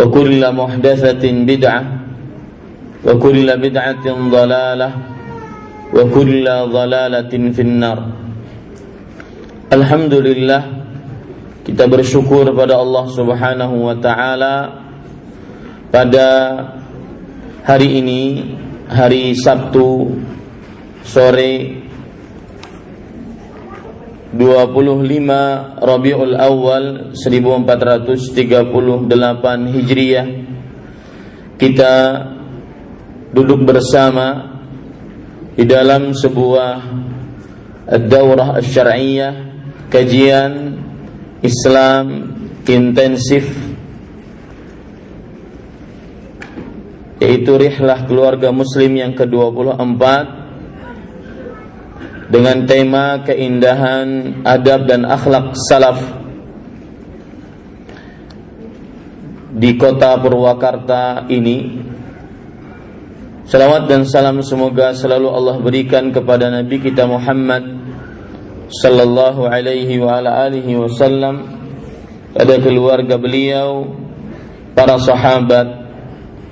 وكل محدثه بدعه وكل بدعه ضلاله وكل ضلالة في النار Alhamdulillah kita bersyukur pada Allah Subhanahu wa taala pada hari ini hari Sabtu sore 25 Rabiul Awal 1438 Hijriah. Kita duduk bersama di dalam sebuah daurah syar'iyyah kajian Islam intensif yaitu rihlah keluarga muslim yang ke-24 dengan tema keindahan adab dan akhlak salaf di kota Purwakarta ini Salawat dan salam semoga selalu Allah berikan kepada Nabi kita Muhammad sallallahu alaihi wa ala alihi wasallam pada keluarga beliau, para sahabat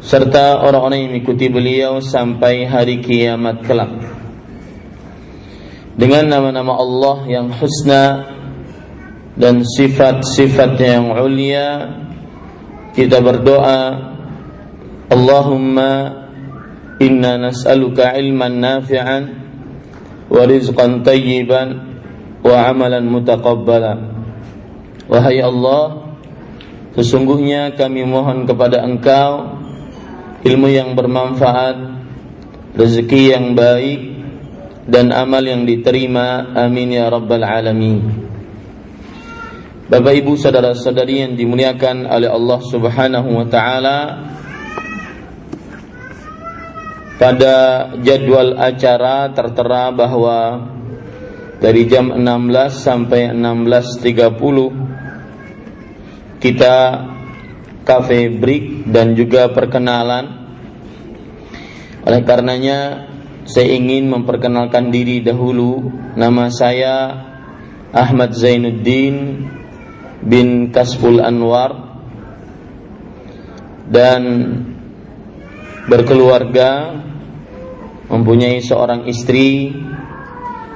serta orang-orang yang mengikuti beliau sampai hari kiamat kelak dengan nama-nama Allah yang husna dan sifat-sifatnya yang ulia kita berdoa Allahumma inna nas'aluka ilman nafi'an wa rizqan tayyiban wa amalan mutaqabbala. Wahai Allah sesungguhnya kami mohon kepada Engkau ilmu yang bermanfaat rezeki yang baik dan amal yang diterima Amin ya Rabbal Alamin. Bapak ibu saudara-saudari yang dimuliakan oleh Allah subhanahu wa ta'ala pada jadwal acara tertera bahwa dari jam 16 sampai 16.30 kita cafe break dan juga perkenalan. Oleh karenanya saya ingin memperkenalkan diri dahulu. Nama saya Ahmad Zainuddin bin Kasful Anwar dan berkeluarga mempunyai seorang istri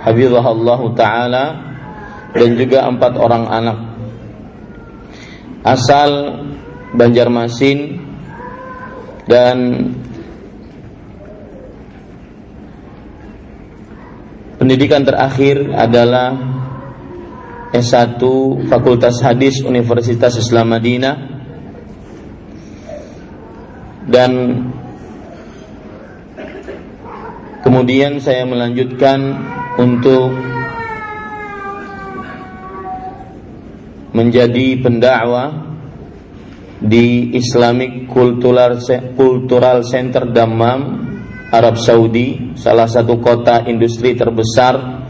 Hafizahullah Ta'ala dan juga empat orang anak. Asal Banjarmasin dan pendidikan terakhir adalah S1 Fakultas Hadis Universitas Islam Madinah. Dan kemudian saya melanjutkan untuk menjadi pendakwah di Islamic Cultural Cultural Center Dammam Arab Saudi salah satu kota industri terbesar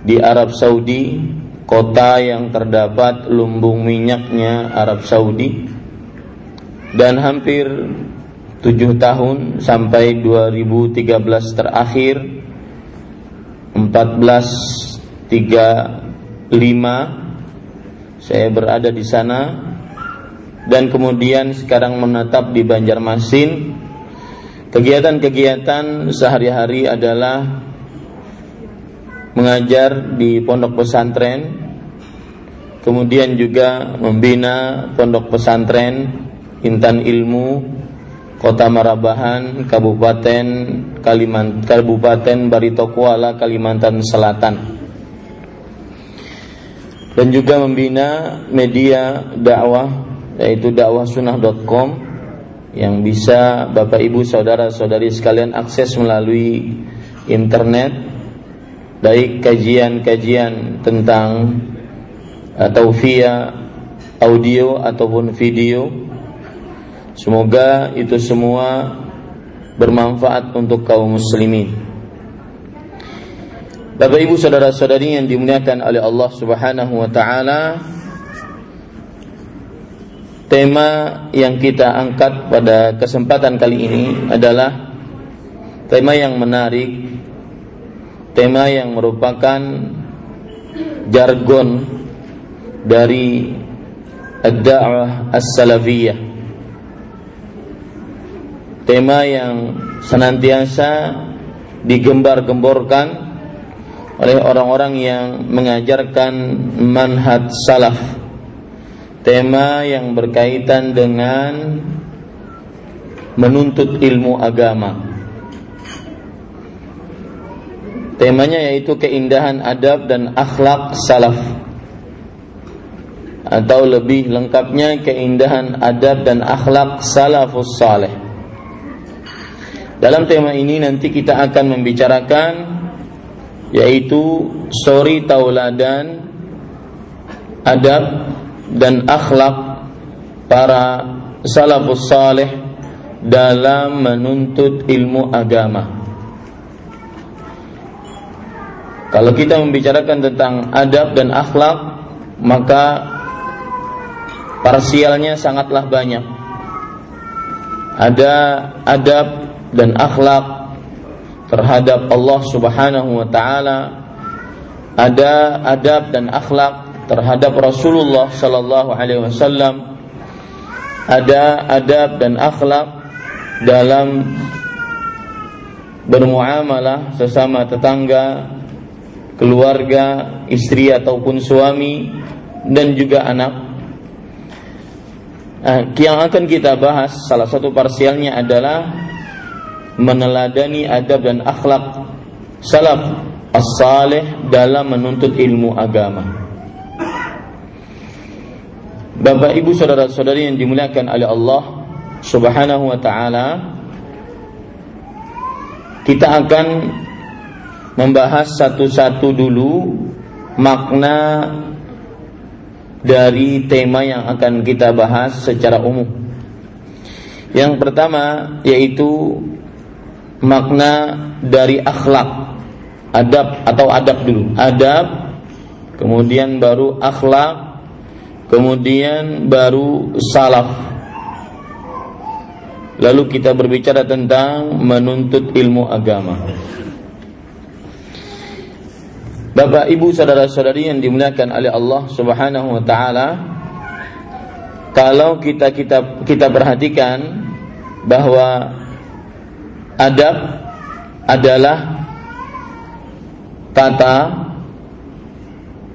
di Arab Saudi kota yang terdapat lumbung minyaknya Arab Saudi dan hampir tujuh tahun sampai 2013 terakhir 1435 saya berada di sana dan kemudian sekarang menetap di Banjarmasin. Kegiatan-kegiatan sehari-hari adalah mengajar di pondok pesantren, kemudian juga membina pondok pesantren Intan Ilmu Kota Marabahan, Kabupaten Kalimantan, Kabupaten Barito Kuala, Kalimantan Selatan. Dan juga membina media dakwah yaitu dakwahsunnah.com yang bisa Bapak Ibu saudara-saudari sekalian akses melalui internet baik kajian-kajian tentang atau via audio ataupun video. Semoga itu semua bermanfaat untuk kaum muslimin. Bapak Ibu saudara-saudari yang dimuliakan oleh Allah Subhanahu wa taala Tema yang kita angkat pada kesempatan kali ini adalah tema yang menarik, tema yang merupakan jargon dari ad-da'wah as-salafiyah. Tema yang senantiasa digembar-gemborkan oleh orang-orang yang mengajarkan manhaj salaf tema yang berkaitan dengan menuntut ilmu agama. Temanya yaitu keindahan adab dan akhlak salaf. Atau lebih lengkapnya keindahan adab dan akhlak salafus saleh. Dalam tema ini nanti kita akan membicarakan yaitu sori tauladan adab dan akhlak para salafus saleh dalam menuntut ilmu agama. Kalau kita membicarakan tentang adab dan akhlak, maka parsialnya sangatlah banyak. Ada adab dan akhlak terhadap Allah Subhanahu wa taala. Ada adab dan akhlak terhadap Rasulullah sallallahu alaihi wasallam ada adab dan akhlak dalam bermuamalah sesama tetangga, keluarga, istri ataupun suami dan juga anak. Nah, yang akan kita bahas salah satu parsialnya adalah meneladani adab dan akhlak salaf as-salih dalam menuntut ilmu agama. Bapak Ibu saudara-saudari yang dimuliakan oleh Allah Subhanahu wa taala kita akan membahas satu-satu dulu makna dari tema yang akan kita bahas secara umum. Yang pertama yaitu makna dari akhlak, adab atau adab dulu. Adab kemudian baru akhlak kemudian baru salaf. Lalu kita berbicara tentang menuntut ilmu agama. Bapak Ibu saudara-saudari yang dimuliakan oleh Allah Subhanahu wa taala kalau kita kita kita perhatikan bahwa adab adalah kata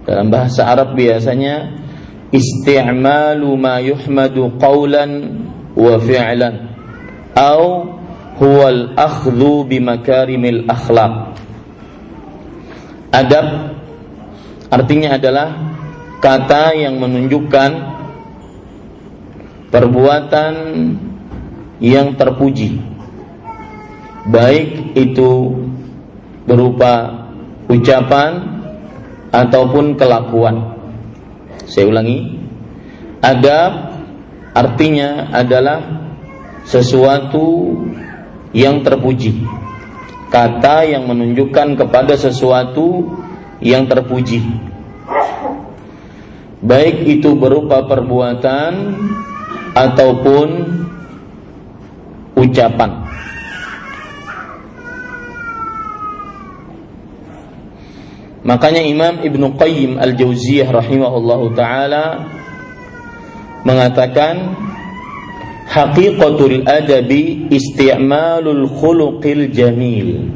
dalam bahasa Arab biasanya isti'malu ma yuhmadu qawlan wa fi'lan. Atau huwa al-akhdhu bi makarimil akhlaq. Adab artinya adalah kata yang menunjukkan perbuatan yang terpuji. Baik itu berupa ucapan ataupun kelakuan saya ulangi. Adab artinya adalah sesuatu yang terpuji. Kata yang menunjukkan kepada sesuatu yang terpuji. Baik itu berupa perbuatan ataupun ucapan. Makanya Imam Ibn Qayyim Al-Jauziyah rahimahullahu taala mengatakan haqiqatul adabi isti'malul khuluqil jamil.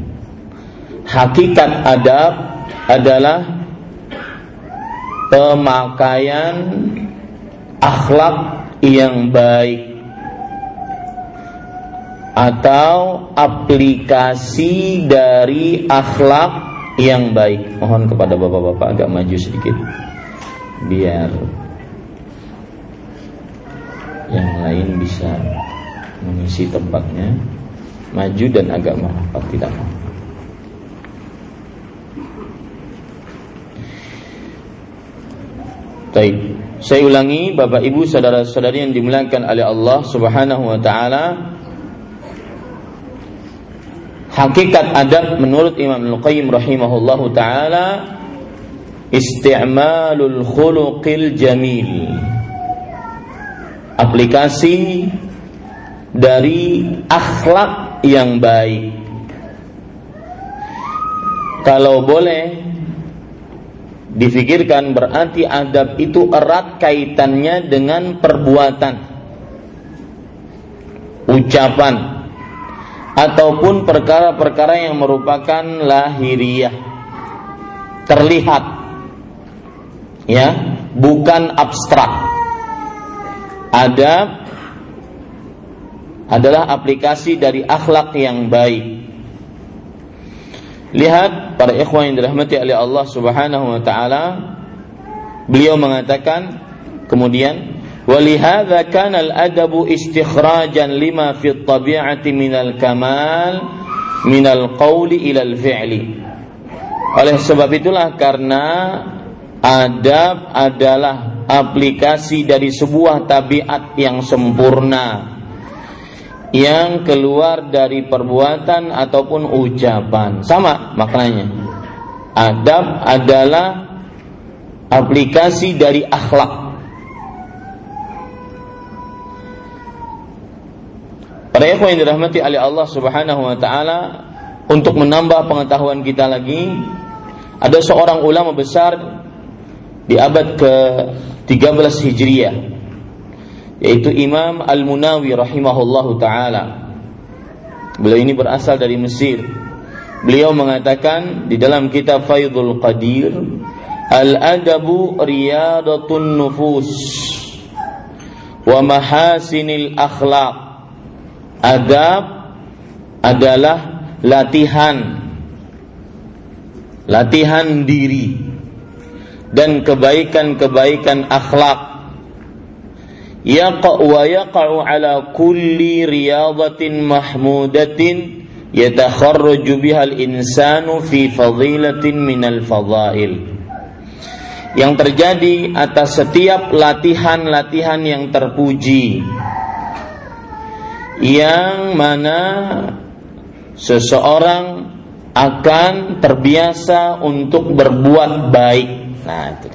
Hakikat adab adalah pemakaian akhlak yang baik atau aplikasi dari akhlak yang baik. Mohon kepada bapak-bapak agak maju sedikit biar yang lain bisa mengisi tempatnya maju dan agak merapat tidak mau. Baik, saya ulangi Bapak Ibu saudara-saudari yang dimuliakan oleh Allah Subhanahu wa taala. Hakikat adab menurut Imam Al-Qayyim rahimahullahu taala isti'malul khuluqil jamil. Aplikasi dari akhlak yang baik. Kalau boleh difikirkan berarti adab itu erat kaitannya dengan perbuatan ucapan ataupun perkara-perkara yang merupakan lahiriah. Terlihat. Ya bukan abstrak. Adab adalah aplikasi dari akhlak yang baik. Lihat para ikhwan yang dirahmati oleh Allah Subhanahu wa taala beliau mengatakan kemudian walihadza kana al-adabu istikhrajan lima fi tabi'ati minal kamal minal qawli ila al-fi'li oleh sebab itulah karena adab adalah aplikasi dari sebuah tabiat yang sempurna yang keluar dari perbuatan ataupun ucapan. Sama maknanya. Adab adalah aplikasi dari akhlak. Para ikhwan yang dirahmati oleh Allah Subhanahu wa taala, untuk menambah pengetahuan kita lagi, ada seorang ulama besar di abad ke-13 Hijriah yaitu Imam Al-Munawi rahimahullahu taala. Beliau ini berasal dari Mesir. Beliau mengatakan di dalam kitab Faidul Qadir, Al-adabu riyadatun nufus wa mahasinil akhlaq. Adab adalah latihan. Latihan diri. Dan kebaikan-kebaikan akhlak. Yaqa wa yaqa'u ala kulli riyadatin mahmudatin yatakharraju biha al-insanu fi fadilatin minal fadail. Yang terjadi atas setiap latihan-latihan yang terpuji yang mana seseorang akan terbiasa untuk berbuat baik. Nah, itu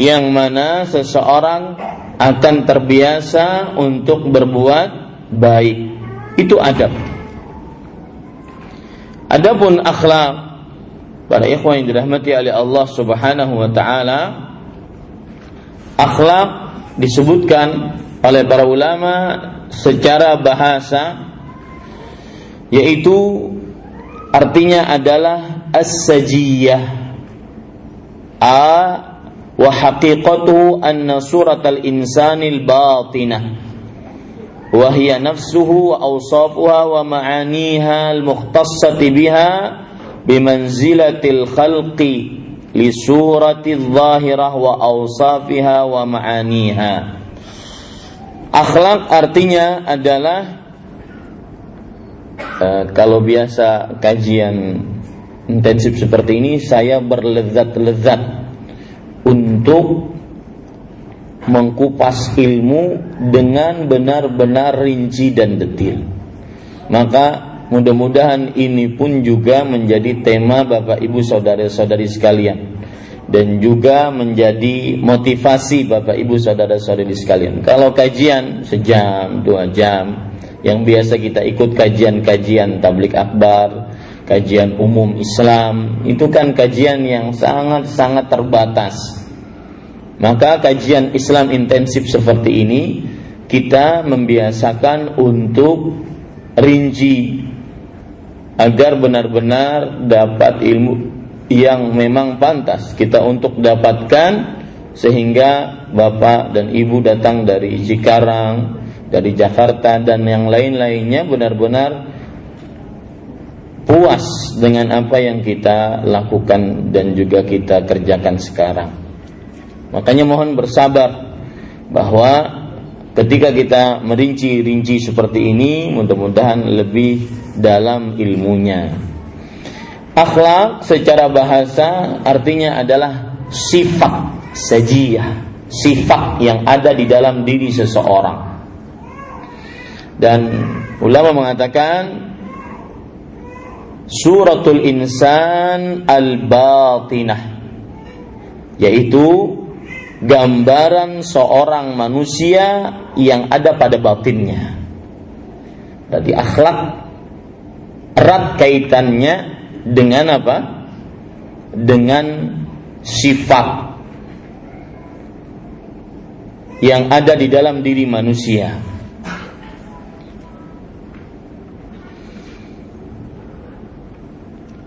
yang mana seseorang akan terbiasa untuk berbuat baik. Itu adab. Adapun akhlak para ikhwan yang dirahmati oleh Allah Subhanahu wa taala akhlak disebutkan oleh para ulama secara bahasa yaitu artinya adalah as-sajiyah. A wa haqiqatu anna suratal insanil batinah. Wa hiya nafsuhu wa awsafuha wa ma'aniha al-mukhtassati biha bimanzilatil khalqi li suratil zahirah wa awsafiha wa ma'aniha. Akhlak artinya adalah uh, kalau biasa kajian intensif seperti ini saya berlezat-lezat untuk mengkupas ilmu dengan benar-benar rinci dan detil. Maka mudah-mudahan ini pun juga menjadi tema Bapak Ibu saudara-saudari sekalian dan juga menjadi motivasi Bapak Ibu saudara-saudari sekalian. Kalau kajian sejam, dua jam, yang biasa kita ikut kajian-kajian tablik akbar, kajian umum Islam, itu kan kajian yang sangat-sangat terbatas. Maka kajian Islam intensif seperti ini kita membiasakan untuk rinci agar benar-benar dapat ilmu yang memang pantas kita untuk dapatkan sehingga bapak dan ibu datang dari Cikarang, dari Jakarta dan yang lain-lainnya benar-benar puas dengan apa yang kita lakukan dan juga kita kerjakan sekarang. Makanya mohon bersabar bahwa ketika kita merinci-rinci seperti ini mudah-mudahan lebih dalam ilmunya. Akhlak secara bahasa artinya adalah sifat sajiyah, sifat yang ada di dalam diri seseorang. Dan ulama mengatakan suratul insan al-batinah yaitu gambaran seorang manusia yang ada pada batinnya. Berarti akhlak erat kaitannya dengan apa? Dengan sifat yang ada di dalam diri manusia.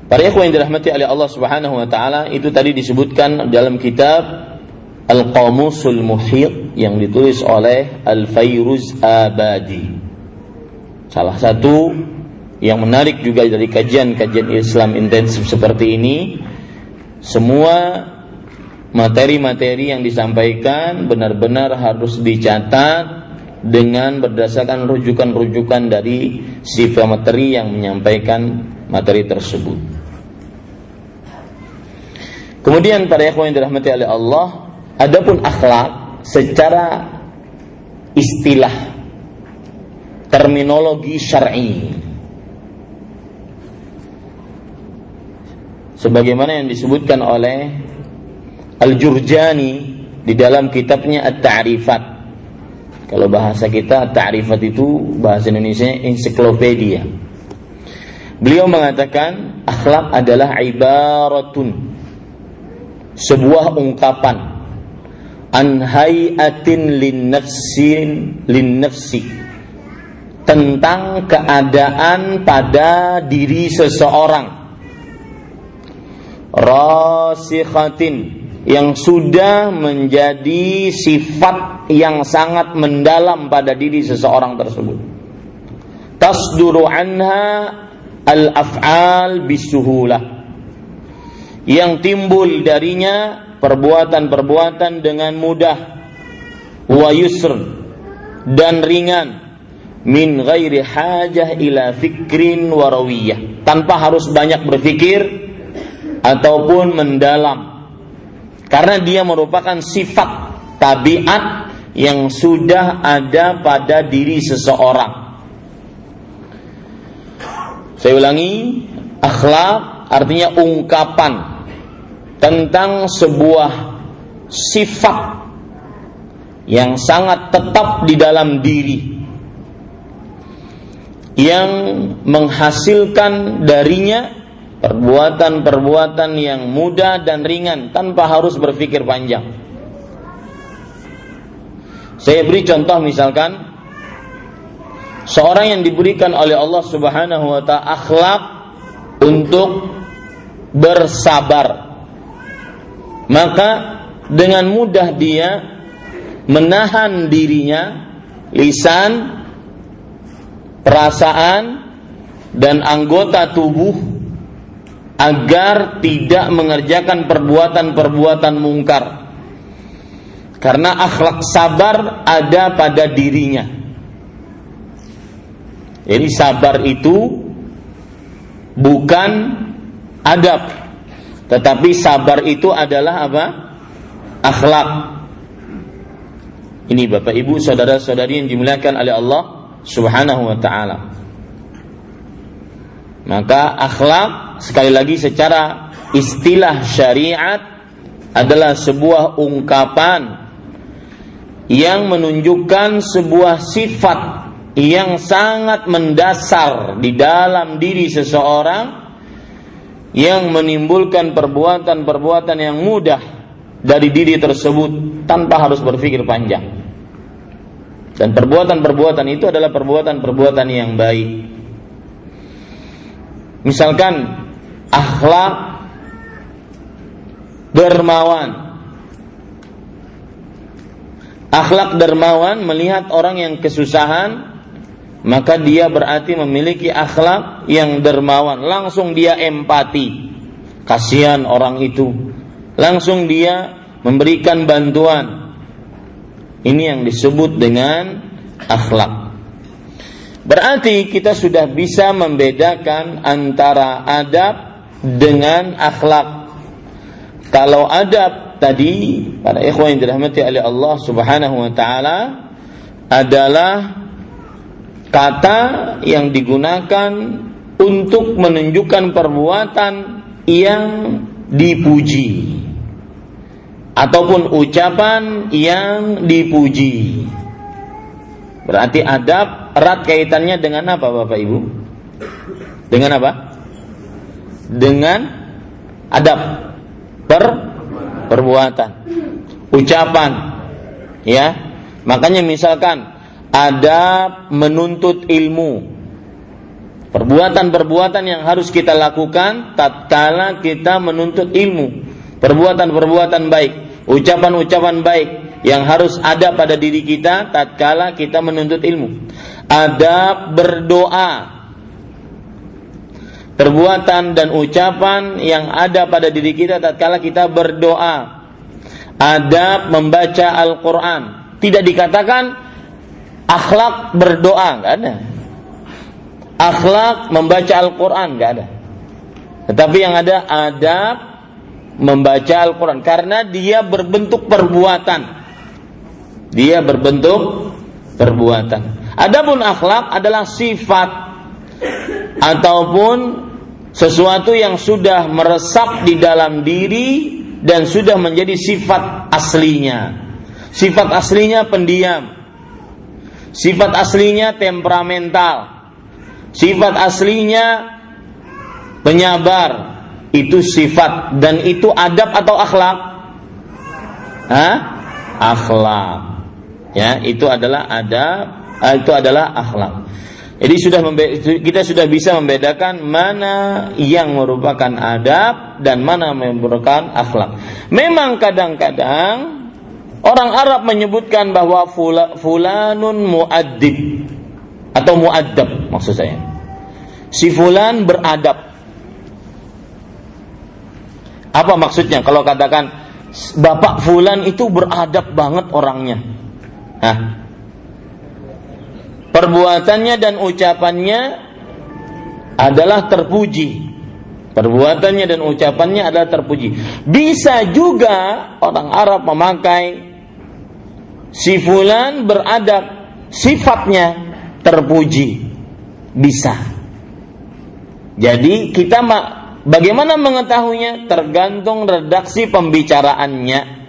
Para ikhwan yang dirahmati oleh Allah Subhanahu wa taala itu tadi disebutkan dalam kitab Al-Qamusul Muhit yang ditulis oleh Al-Fayruz Abadi. Salah satu yang menarik juga dari kajian-kajian Islam intensif seperti ini semua materi-materi yang disampaikan benar-benar harus dicatat dengan berdasarkan rujukan-rujukan dari sifat materi yang menyampaikan materi tersebut. Kemudian pada ikhwan yang dirahmati oleh Allah, adapun akhlak secara istilah terminologi syar'i sebagaimana yang disebutkan oleh Al-Jurjani di dalam kitabnya At-Ta'rifat. Kalau bahasa kita At-Ta'rifat itu bahasa Indonesia ensiklopedia. Beliau mengatakan akhlak adalah ibaratun sebuah ungkapan an hayatin lin nafsin lin nafsi tentang keadaan pada diri seseorang rasikhatin yang sudah menjadi sifat yang sangat mendalam pada diri seseorang tersebut. Tasduru anha al-af'al bisuhulah. Yang timbul darinya perbuatan-perbuatan dengan mudah wa yusr dan ringan min ghairi hajah ila fikrin warawiyah tanpa harus banyak berpikir ataupun mendalam karena dia merupakan sifat tabiat yang sudah ada pada diri seseorang. Saya ulangi, akhlak artinya ungkapan tentang sebuah sifat yang sangat tetap di dalam diri yang menghasilkan darinya perbuatan-perbuatan yang mudah dan ringan tanpa harus berpikir panjang. Saya beri contoh misalkan seorang yang diberikan oleh Allah Subhanahu wa taala akhlak untuk bersabar. Maka dengan mudah dia menahan dirinya, lisan, perasaan dan anggota tubuh agar tidak mengerjakan perbuatan-perbuatan mungkar. Karena akhlak sabar ada pada dirinya. Jadi sabar itu bukan adab, tetapi sabar itu adalah apa? Akhlak. Ini Bapak Ibu, saudara-saudari yang dimuliakan oleh Allah Subhanahu wa taala. Maka akhlak sekali lagi secara istilah syariat adalah sebuah ungkapan yang menunjukkan sebuah sifat yang sangat mendasar di dalam diri seseorang yang menimbulkan perbuatan-perbuatan yang mudah dari diri tersebut tanpa harus berpikir panjang. Dan perbuatan-perbuatan itu adalah perbuatan-perbuatan yang baik. Misalkan akhlak dermawan. Akhlak dermawan melihat orang yang kesusahan maka dia berarti memiliki akhlak yang dermawan. Langsung dia empati. Kasihan orang itu. Langsung dia memberikan bantuan ini yang disebut dengan akhlak. Berarti kita sudah bisa membedakan antara adab dengan akhlak. Kalau adab tadi para ikhwan yang dirahmati oleh Allah Subhanahu wa taala adalah kata yang digunakan untuk menunjukkan perbuatan yang dipuji ataupun ucapan yang dipuji. Berarti adab erat kaitannya dengan apa Bapak Ibu? Dengan apa? Dengan adab per perbuatan, ucapan. Ya. Makanya misalkan adab menuntut ilmu. Perbuatan-perbuatan yang harus kita lakukan tatkala kita menuntut ilmu. Perbuatan-perbuatan baik ucapan-ucapan baik yang harus ada pada diri kita tatkala kita menuntut ilmu. Ada berdoa. Perbuatan dan ucapan yang ada pada diri kita tatkala kita berdoa. Ada membaca Al-Qur'an. Tidak dikatakan akhlak berdoa, enggak ada. Akhlak membaca Al-Qur'an enggak ada. Tetapi yang ada adab membaca Al-Quran karena dia berbentuk perbuatan. Dia berbentuk perbuatan. Adapun akhlak adalah sifat ataupun sesuatu yang sudah meresap di dalam diri dan sudah menjadi sifat aslinya. Sifat aslinya pendiam. Sifat aslinya temperamental. Sifat aslinya penyabar, itu sifat dan itu adab atau akhlak? Hah? Akhlak. Ya, itu adalah adab, itu adalah akhlak. Jadi sudah kita sudah bisa membedakan mana yang merupakan adab dan mana merupakan akhlak. Memang kadang-kadang orang Arab menyebutkan bahwa fula, fulanun muaddib atau muaddab maksud saya. Si fulan beradab. Apa maksudnya kalau katakan Bapak Fulan itu beradab banget orangnya? Hah? Perbuatannya dan ucapannya adalah terpuji. Perbuatannya dan ucapannya adalah terpuji. Bisa juga orang Arab memakai si fulan beradab, sifatnya terpuji. Bisa. Jadi kita Bagaimana mengetahuinya? Tergantung redaksi pembicaraannya.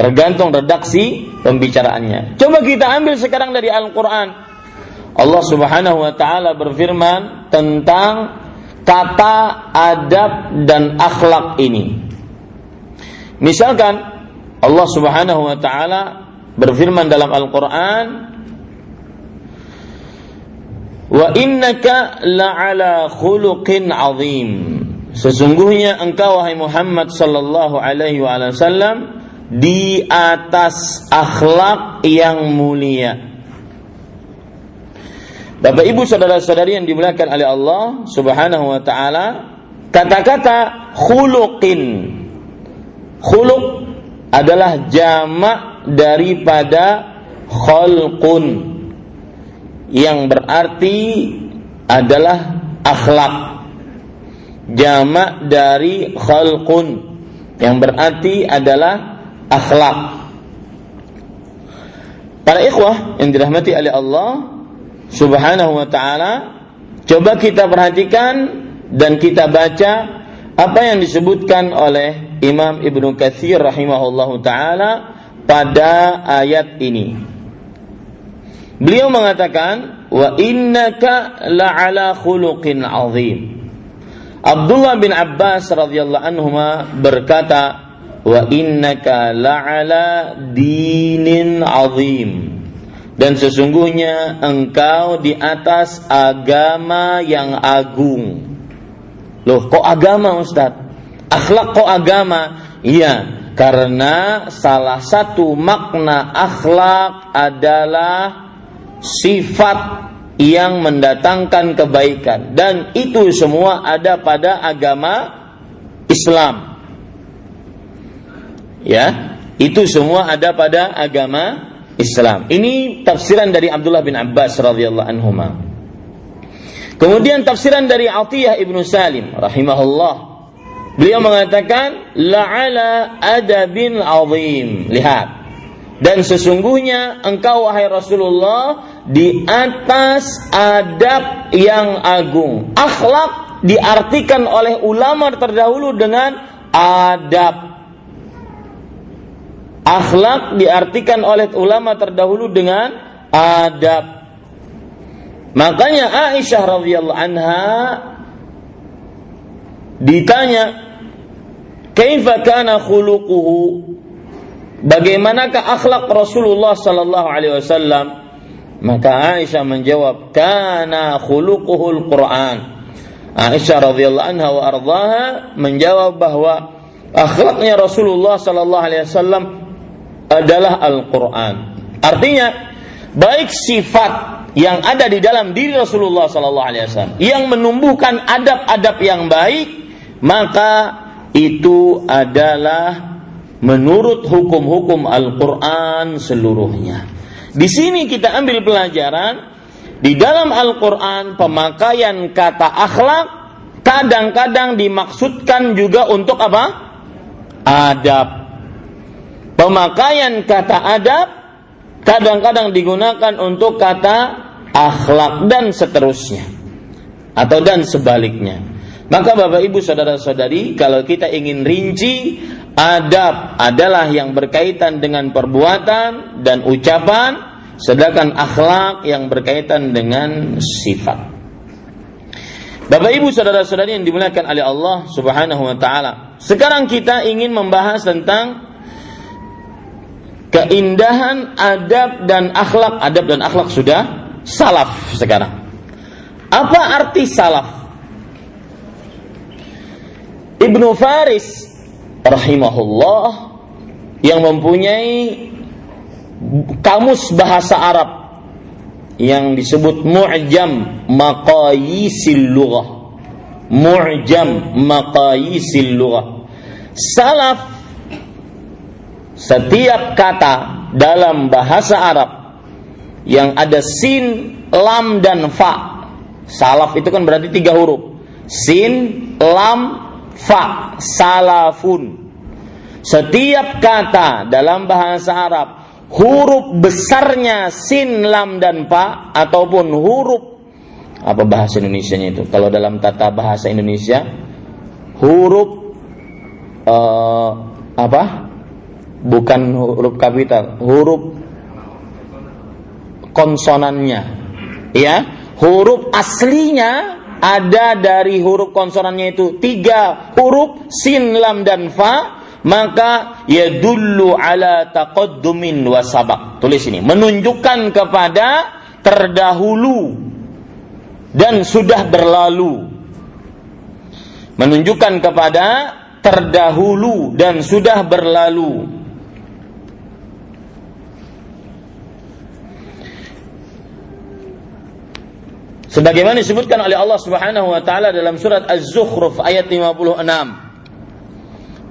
Tergantung redaksi pembicaraannya. Coba kita ambil sekarang dari Al-Quran. Allah Subhanahu wa Ta'ala berfirman tentang kata adab dan akhlak ini. Misalkan Allah Subhanahu wa Ta'ala berfirman dalam Al-Quran wa innaka la'ala khuluqin azim sesungguhnya engkau wahai Muhammad sallallahu alaihi wasallam di atas akhlak yang mulia. Bapak Ibu saudara-saudari yang dimuliakan oleh Allah Subhanahu wa taala kata-kata khuluqin. Khuluq adalah jamak daripada khalqun. Yang berarti adalah akhlak. Jamak dari khalqun. Yang berarti adalah akhlak para ikhwah yang dirahmati oleh Allah subhanahu wa ta'ala coba kita perhatikan dan kita baca apa yang disebutkan oleh Imam Ibnu Katsir rahimahullahu taala pada ayat ini Beliau mengatakan wa innaka la'ala khuluqin azim. Abdullah bin Abbas radhiyallahu anhu berkata wa innaka la'ala dinin azim. Dan sesungguhnya engkau di atas agama yang agung. Loh, kok agama Ustaz? Akhlak kok agama? Iya, karena salah satu makna akhlak adalah sifat yang mendatangkan kebaikan dan itu semua ada pada agama Islam. Ya, itu semua ada pada agama Islam. Ini tafsiran dari Abdullah bin Abbas radhiyallahu anhu. Kemudian tafsiran dari Atiyah ibnu Salim rahimahullah. Beliau mengatakan la'ala adabin azim. Lihat, dan sesungguhnya engkau wahai Rasulullah di atas adab yang agung. Akhlak diartikan oleh ulama terdahulu dengan adab. Akhlak diartikan oleh ulama terdahulu dengan adab. Makanya Aisyah radhiyallahu anha ditanya, "Kaifa kana khuluquhu?" bagaimanakah akhlak Rasulullah sallallahu alaihi wasallam? Maka Aisyah menjawab, "Kana khuluquhul Qur'an." Aisyah radhiyallahu anha wa ardhaha menjawab bahwa akhlaknya Rasulullah sallallahu alaihi wasallam adalah Al-Qur'an. Artinya, baik sifat yang ada di dalam diri Rasulullah sallallahu alaihi wasallam yang menumbuhkan adab-adab yang baik, maka itu adalah menurut hukum-hukum Al-Quran seluruhnya. Di sini kita ambil pelajaran di dalam Al-Quran pemakaian kata akhlak kadang-kadang dimaksudkan juga untuk apa? Adab. Pemakaian kata adab kadang-kadang digunakan untuk kata akhlak dan seterusnya. Atau dan sebaliknya. Maka Bapak Ibu saudara-saudari, kalau kita ingin rinci, adab adalah yang berkaitan dengan perbuatan dan ucapan, sedangkan akhlak yang berkaitan dengan sifat. Bapak Ibu saudara-saudari yang dimuliakan oleh Allah Subhanahu wa taala. Sekarang kita ingin membahas tentang keindahan adab dan akhlak. Adab dan akhlak sudah salaf sekarang. Apa arti salaf? Ibnu Faris rahimahullah yang mempunyai kamus bahasa Arab yang disebut Mu'jam Maqayisil Lughah. Mu'jam Maqayisil Lughah. Salaf setiap kata dalam bahasa Arab yang ada sin, lam dan fa. Salaf itu kan berarti tiga huruf. Sin, lam, fa salafun setiap kata dalam bahasa Arab huruf besarnya sin lam dan pa ataupun huruf apa bahasa Indonesia-nya itu kalau dalam tata bahasa Indonesia huruf uh, apa bukan huruf kapital huruf konsonannya. Ya huruf aslinya ada dari huruf konsonannya itu. Tiga huruf sin lam dan fa. Maka ya dulu ala taqaddumin wa sabak. Tulis ini. Menunjukkan kepada terdahulu dan sudah berlalu. Menunjukkan kepada terdahulu dan sudah berlalu Sebagaimana disebutkan oleh Allah Subhanahu wa taala dalam surat Az-Zukhruf ayat 56.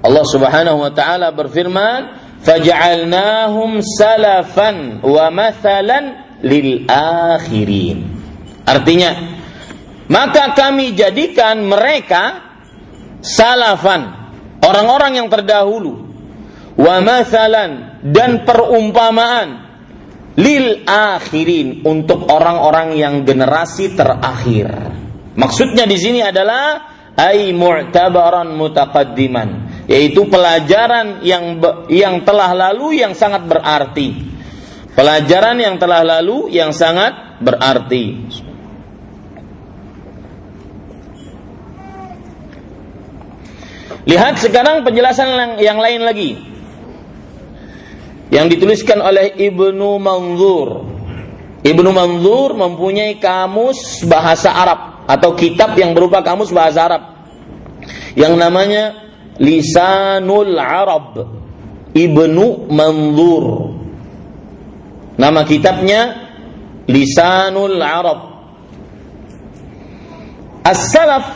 Allah Subhanahu wa taala berfirman, faj'alnahum salafan wa mathalan lil akhirin. Artinya, maka kami jadikan mereka salafan, orang-orang yang terdahulu, wa mathalan dan perumpamaan lil akhirin untuk orang-orang yang generasi terakhir. Maksudnya di sini adalah ai mu'tabaran mutaqaddiman yaitu pelajaran yang yang telah lalu yang sangat berarti. Pelajaran yang telah lalu yang sangat berarti. Lihat sekarang penjelasan yang, yang lain lagi. Yang dituliskan oleh Ibnu Manzur. Ibnu Manzur mempunyai kamus bahasa Arab atau kitab yang berupa kamus bahasa Arab. Yang namanya Lisanul Arab. Ibnu Manzur. Nama kitabnya Lisanul Arab. As-salaf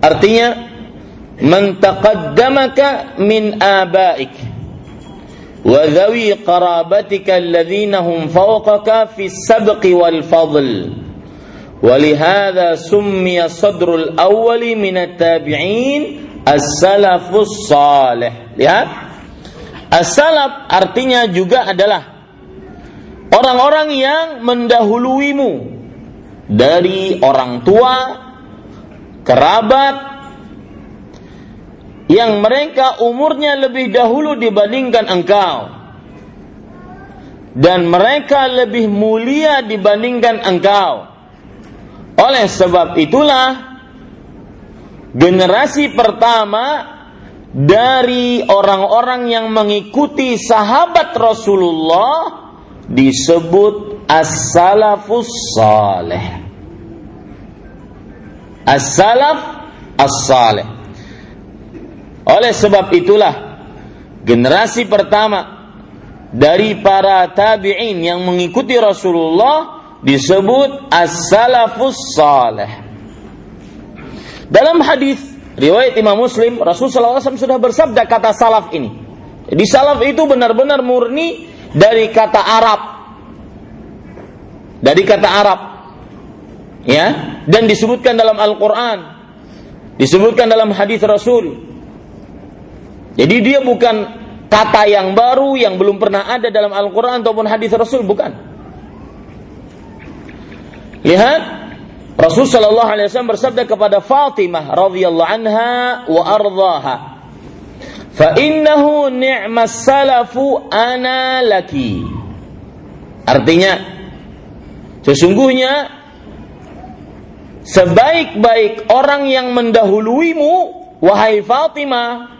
artinya man taqaddamaka min abaik wa dhawi qarabatika alladhina hum fawqaka fi as-sabq wal fadl ولهذا سمي الصدر الأول من التابعين as-salafus salih. Lihat. As-salaf artinya juga adalah orang-orang yang mendahuluimu dari orang tua, kerabat yang mereka umurnya lebih dahulu dibandingkan engkau dan mereka lebih mulia dibandingkan engkau. Oleh sebab itulah generasi pertama dari orang-orang yang mengikuti sahabat Rasulullah disebut as-salafus salih. As-salaf as-salih. Oleh sebab itulah generasi pertama dari para tabi'in yang mengikuti Rasulullah disebut as-salafus salih. Dalam hadis riwayat Imam Muslim, Rasulullah SAW sudah bersabda kata salaf ini. Di salaf itu benar-benar murni dari kata Arab. Dari kata Arab. Ya, dan disebutkan dalam Al-Qur'an. Disebutkan dalam hadis Rasul. Jadi dia bukan kata yang baru yang belum pernah ada dalam Al-Qur'an ataupun hadis Rasul, bukan. Lihat Rasul Shallallahu Alaihi Wasallam bersabda kepada Fatimah radhiyallahu anha wa ardhaha, fa ni'mas salafu ana laki. Artinya, sesungguhnya sebaik-baik orang yang mendahuluimu, wahai Fatimah,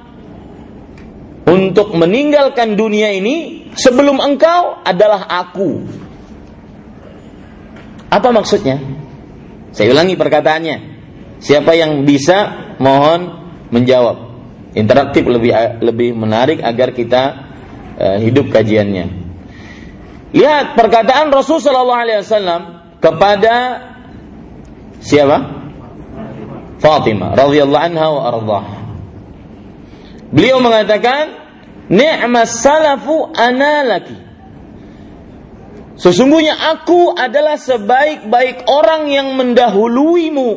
untuk meninggalkan dunia ini sebelum engkau adalah aku. Apa maksudnya? Saya ulangi perkataannya. Siapa yang bisa mohon menjawab. Interaktif lebih lebih menarik agar kita uh, hidup kajiannya. Lihat perkataan Rasul Shallallahu Alaihi Wasallam kepada siapa? Fatimah radhiyallahu anha wa ardhah. Beliau mengatakan, "Ni'mas salafu ana laki." Sesungguhnya aku adalah sebaik-baik orang yang mendahuluimu.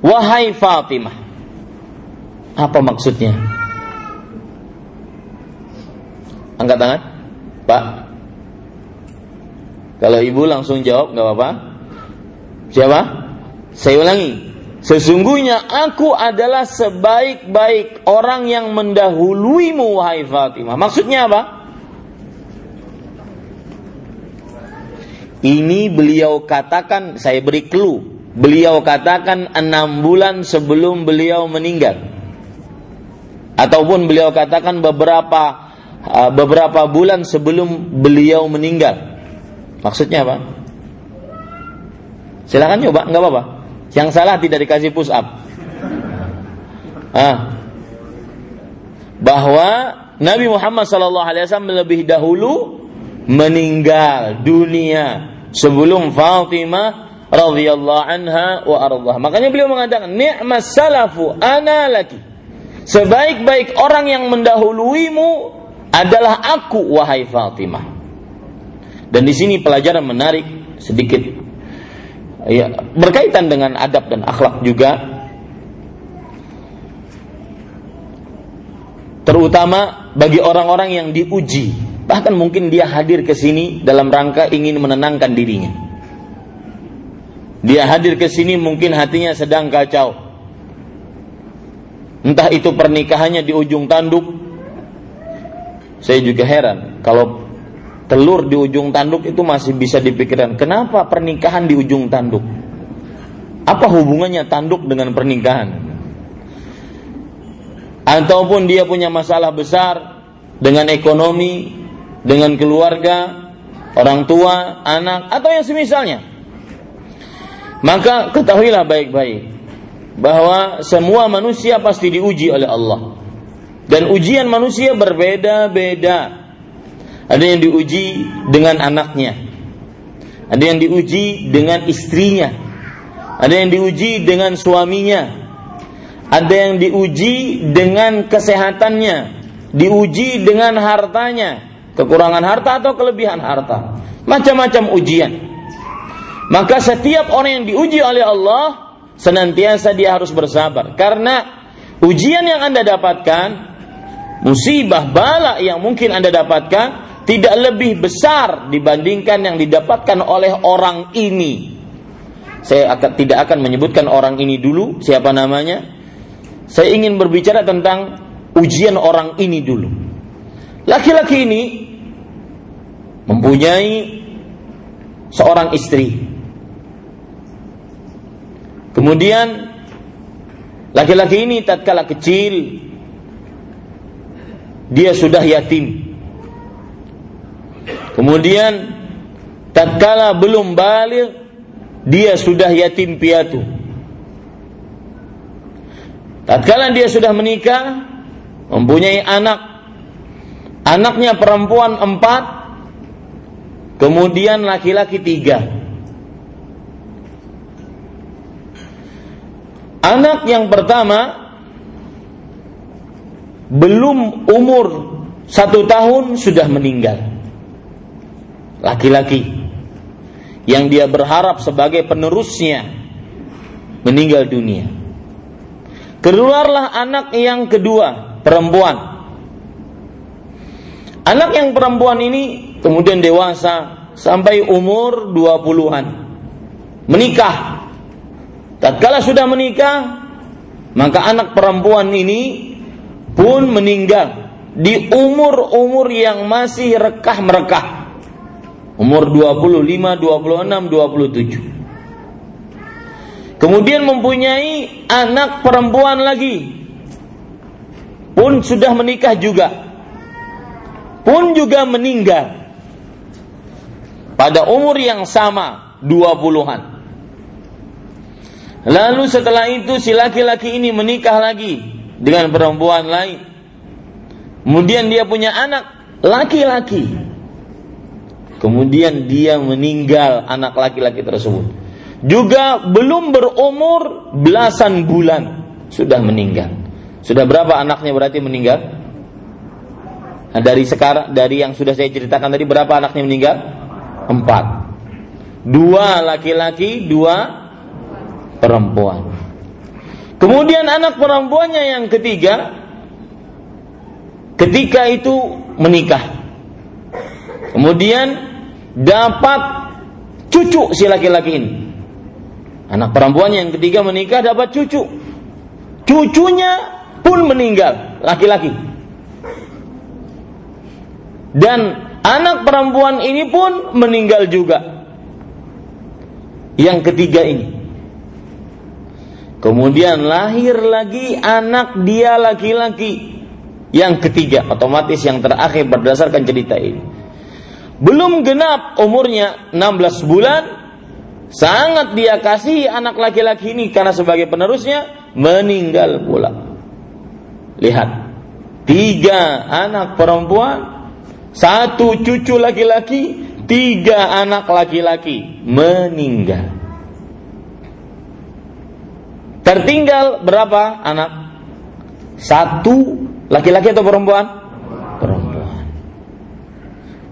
Wahai Fatimah. Apa maksudnya? Angkat tangan. Pak. Kalau ibu langsung jawab, nggak apa-apa. Siapa? Saya ulangi. Sesungguhnya aku adalah sebaik-baik orang yang mendahuluimu, wahai Fatimah. Maksudnya apa? Ini beliau katakan, saya beri clue. Beliau katakan enam bulan sebelum beliau meninggal. Ataupun beliau katakan beberapa uh, beberapa bulan sebelum beliau meninggal. Maksudnya apa? Silakan coba, nggak apa-apa. Yang salah tidak dikasih push up. Ah. Bahwa Nabi Muhammad SAW lebih dahulu meninggal dunia sebelum Fatimah radhiyallahu anha wa ardhah. Makanya beliau mengatakan, "Ni'mas salafu ana laki." Sebaik-baik orang yang mendahuluimu adalah aku wahai Fatimah. Dan di sini pelajaran menarik sedikit ya, berkaitan dengan adab dan akhlak juga. Terutama bagi orang-orang yang diuji. Bahkan mungkin dia hadir ke sini dalam rangka ingin menenangkan dirinya. Dia hadir ke sini mungkin hatinya sedang kacau. Entah itu pernikahannya di ujung tanduk. Saya juga heran kalau telur di ujung tanduk itu masih bisa dipikirkan kenapa pernikahan di ujung tanduk apa hubungannya tanduk dengan pernikahan ataupun dia punya masalah besar dengan ekonomi, dengan keluarga, orang tua, anak, atau yang semisalnya. Maka ketahuilah baik-baik bahwa semua manusia pasti diuji oleh Allah. Dan ujian manusia berbeda-beda. Ada yang diuji dengan anaknya. Ada yang diuji dengan istrinya. Ada yang diuji dengan suaminya ada yang diuji dengan kesehatannya, diuji dengan hartanya, kekurangan harta atau kelebihan harta. Macam-macam ujian. Maka setiap orang yang diuji oleh Allah senantiasa dia harus bersabar karena ujian yang Anda dapatkan, musibah bala yang mungkin Anda dapatkan tidak lebih besar dibandingkan yang didapatkan oleh orang ini. Saya akan tidak akan menyebutkan orang ini dulu siapa namanya saya ingin berbicara tentang ujian orang ini dulu. Laki-laki ini mempunyai seorang istri. Kemudian laki-laki ini tatkala kecil dia sudah yatim. Kemudian tatkala belum balik dia sudah yatim piatu. Tatkala dia sudah menikah, mempunyai anak, anaknya perempuan empat, kemudian laki-laki tiga. Anak yang pertama belum umur satu tahun sudah meninggal. Laki-laki yang dia berharap sebagai penerusnya meninggal dunia. Keluarlah anak yang kedua, perempuan. Anak yang perempuan ini kemudian dewasa sampai umur 20-an. Menikah. Tatkala sudah menikah, maka anak perempuan ini pun meninggal di umur-umur yang masih rekah merekah. Umur 25, 26, 27. Kemudian mempunyai anak perempuan lagi. Pun sudah menikah juga. Pun juga meninggal. Pada umur yang sama, 20-an. Lalu setelah itu si laki-laki ini menikah lagi dengan perempuan lain. Kemudian dia punya anak laki-laki. Kemudian dia meninggal anak laki-laki tersebut juga belum berumur belasan bulan sudah meninggal. Sudah berapa anaknya berarti meninggal? Nah, dari sekarang dari yang sudah saya ceritakan tadi berapa anaknya meninggal? Empat. Dua laki-laki, dua perempuan. Kemudian anak perempuannya yang ketiga ketika itu menikah. Kemudian dapat cucu si laki-laki ini. Anak perempuannya yang ketiga menikah dapat cucu. Cucunya pun meninggal, laki-laki. Dan anak perempuan ini pun meninggal juga. Yang ketiga ini. Kemudian lahir lagi anak dia laki-laki. Yang ketiga, otomatis yang terakhir berdasarkan cerita ini. Belum genap umurnya 16 bulan, sangat dia kasih anak laki-laki ini karena sebagai penerusnya meninggal pula. Lihat, tiga anak perempuan, satu cucu laki-laki, tiga anak laki-laki meninggal. Tertinggal berapa anak? Satu laki-laki atau perempuan?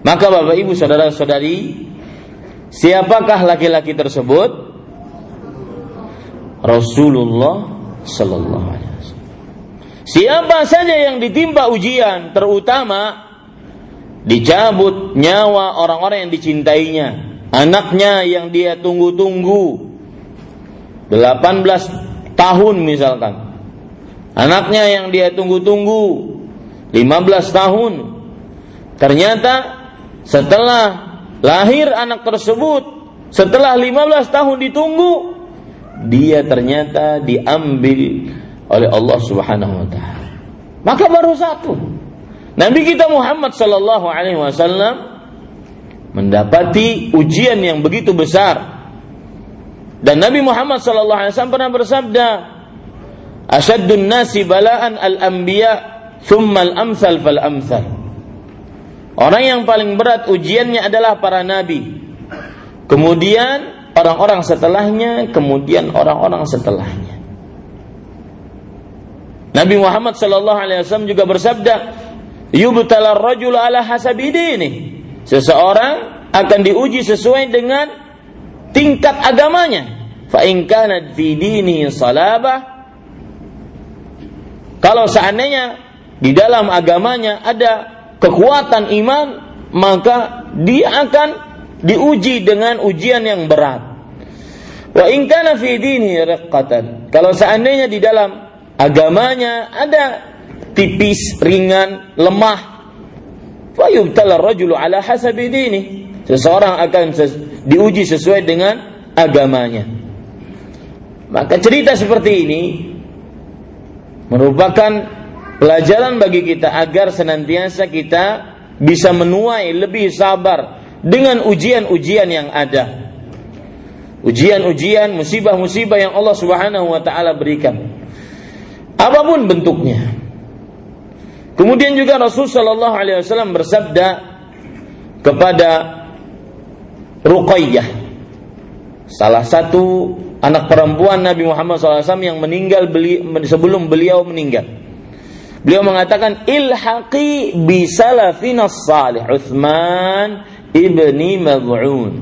Maka Bapak Ibu saudara-saudari, siapakah laki-laki tersebut? Rasulullah sallallahu alaihi wasallam. Siapa saja yang ditimpa ujian, terutama dicabut nyawa orang-orang yang dicintainya, anaknya yang dia tunggu-tunggu 18 tahun misalkan. Anaknya yang dia tunggu-tunggu 15 tahun. Ternyata setelah lahir anak tersebut, setelah 15 tahun ditunggu, dia ternyata diambil oleh Allah Subhanahu wa taala. Maka baru satu. Nabi kita Muhammad sallallahu alaihi wasallam mendapati ujian yang begitu besar. Dan Nabi Muhammad sallallahu alaihi wasallam pernah bersabda, "Asyaddun nasi bala'an al-anbiya, thumma al-amsal fal amsal." Orang yang paling berat ujiannya adalah para nabi. Kemudian orang-orang setelahnya, kemudian orang-orang setelahnya. Nabi Muhammad sallallahu alaihi wasallam juga bersabda, "Yubtala ar-rajulu ala hasabi dini." Seseorang akan diuji sesuai dengan tingkat agamanya. Fa in kana fi dini salabah kalau seandainya di dalam agamanya ada kekuatan iman, maka dia akan diuji dengan ujian yang berat. Wa in kana fi dini riqqatan. Kalau seandainya di dalam agamanya ada tipis, ringan, lemah, fa yubtala rajulu ala hasabi dini. Seseorang akan ses diuji sesuai dengan agamanya. Maka cerita seperti ini merupakan pelajaran bagi kita agar senantiasa kita bisa menuai lebih sabar dengan ujian-ujian yang ada. Ujian-ujian, musibah-musibah yang Allah Subhanahu wa taala berikan. Apa pun bentuknya. Kemudian juga Rasul sallallahu alaihi wasallam bersabda kepada Ruqayyah salah satu anak perempuan Nabi Muhammad SAW yang meninggal beli, sebelum beliau meninggal. Beliau mengatakan ilhaqi bi salafina salih Uthman ibni Maz'un.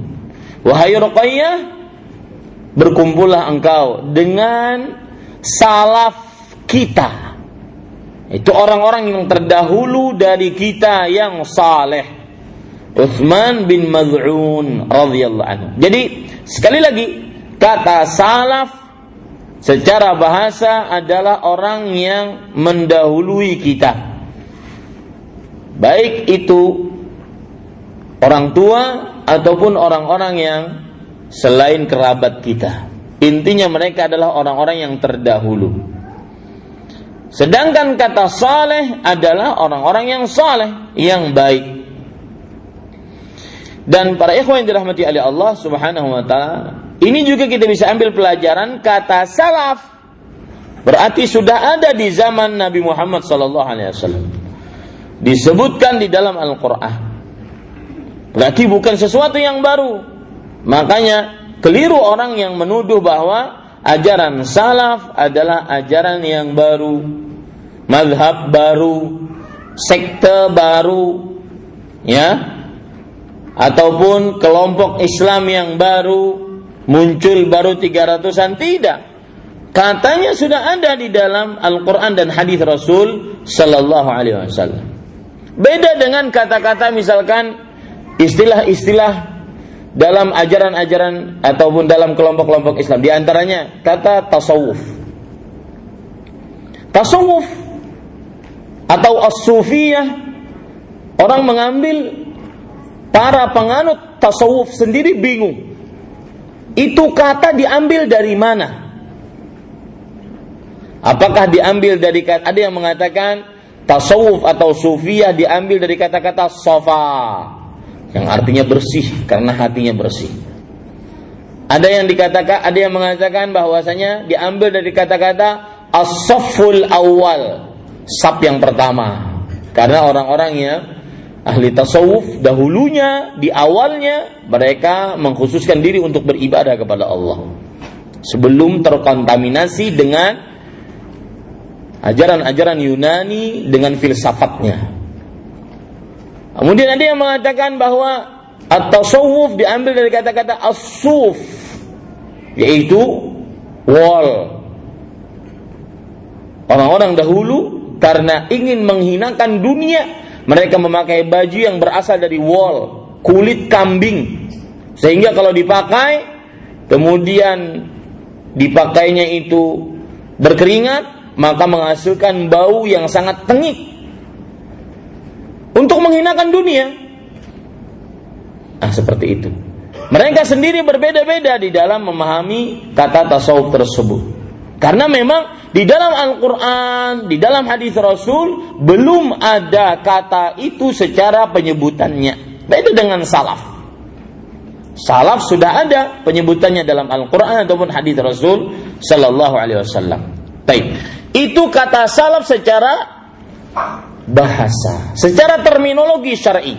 Wahai Ruqayyah, berkumpullah engkau dengan salaf kita. Itu orang-orang yang terdahulu dari kita yang saleh. Uthman bin Maz'un radhiyallahu anhu. Jadi sekali lagi Kata salaf secara bahasa adalah orang yang mendahului kita. Baik itu orang tua ataupun orang-orang yang selain kerabat kita. Intinya mereka adalah orang-orang yang terdahulu. Sedangkan kata saleh adalah orang-orang yang saleh, yang baik. Dan para ikhwan yang dirahmati oleh Allah Subhanahu wa taala, ini juga kita bisa ambil pelajaran kata salaf. Berarti sudah ada di zaman Nabi Muhammad sallallahu alaihi wasallam. Disebutkan di dalam Al-Qur'an. Berarti bukan sesuatu yang baru. Makanya keliru orang yang menuduh bahwa ajaran salaf adalah ajaran yang baru, madhab baru, sekte baru, ya, ataupun kelompok Islam yang baru, muncul baru 300-an tidak. Katanya sudah ada di dalam Al-Qur'an dan hadis Rasul sallallahu alaihi wasallam. Beda dengan kata-kata misalkan istilah-istilah dalam ajaran-ajaran ataupun dalam kelompok-kelompok Islam. Di antaranya kata tasawuf. Tasawuf atau as-sufiyah orang mengambil para penganut tasawuf sendiri bingung itu kata diambil dari mana? Apakah diambil dari kata ada yang mengatakan tasawuf atau sufiyah diambil dari kata-kata sofa yang artinya bersih karena hatinya bersih. Ada yang dikatakan ada yang mengatakan bahwasanya diambil dari kata-kata as-safful awal, sab yang pertama. Karena orang-orang yang ahli tasawuf dahulunya di awalnya mereka mengkhususkan diri untuk beribadah kepada Allah sebelum terkontaminasi dengan ajaran-ajaran Yunani dengan filsafatnya. Kemudian ada yang mengatakan bahwa at-tasawuf diambil dari kata-kata as-suf yaitu wall. Orang-orang dahulu karena ingin menghinakan dunia, mereka memakai baju yang berasal dari wall, kulit kambing. Sehingga kalau dipakai kemudian dipakainya itu berkeringat, maka menghasilkan bau yang sangat tengik. Untuk menghinakan dunia. Nah, seperti itu. Mereka sendiri berbeda-beda di dalam memahami kata tasawuf tersebut. Karena memang di dalam Al-Quran, di dalam hadis Rasul, belum ada kata itu secara penyebutannya. Beda dengan salaf. Salaf sudah ada penyebutannya dalam Al-Quran ataupun hadis Rasul Sallallahu Alaihi Wasallam. Baik, itu kata salaf secara bahasa, secara terminologi syar'i.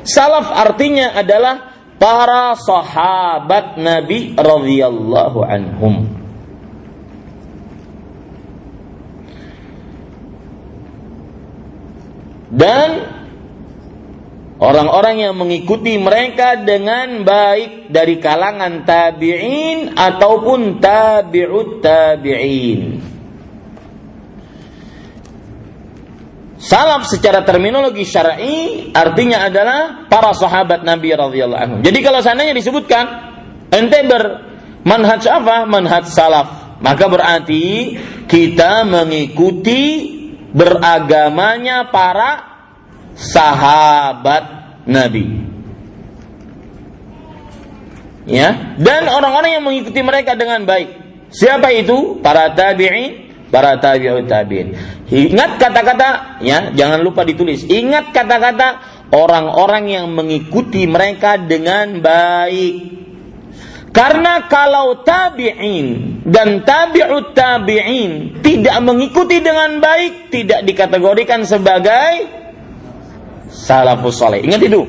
Salaf artinya adalah para sahabat Nabi radhiyallahu anhum. Dan orang-orang yang mengikuti mereka dengan baik dari kalangan tabi'in ataupun tabi'ut tabi'in. Salaf secara terminologi syar'i artinya adalah para sahabat Nabi radhiyallahu anhu. Jadi kalau seandainya disebutkan ente bermanhaj apa? Manhaj salaf. Maka berarti kita mengikuti beragamanya para sahabat Nabi. Ya, dan orang-orang yang mengikuti mereka dengan baik. Siapa itu? Para tabi'in para tabi'ut tabi'in. Ingat kata-kata ya, jangan lupa ditulis. Ingat kata-kata orang-orang yang mengikuti mereka dengan baik. Karena kalau tabi'in dan tabi'ut tabi'in tidak mengikuti dengan baik, tidak dikategorikan sebagai salafus soleh. Ingat itu.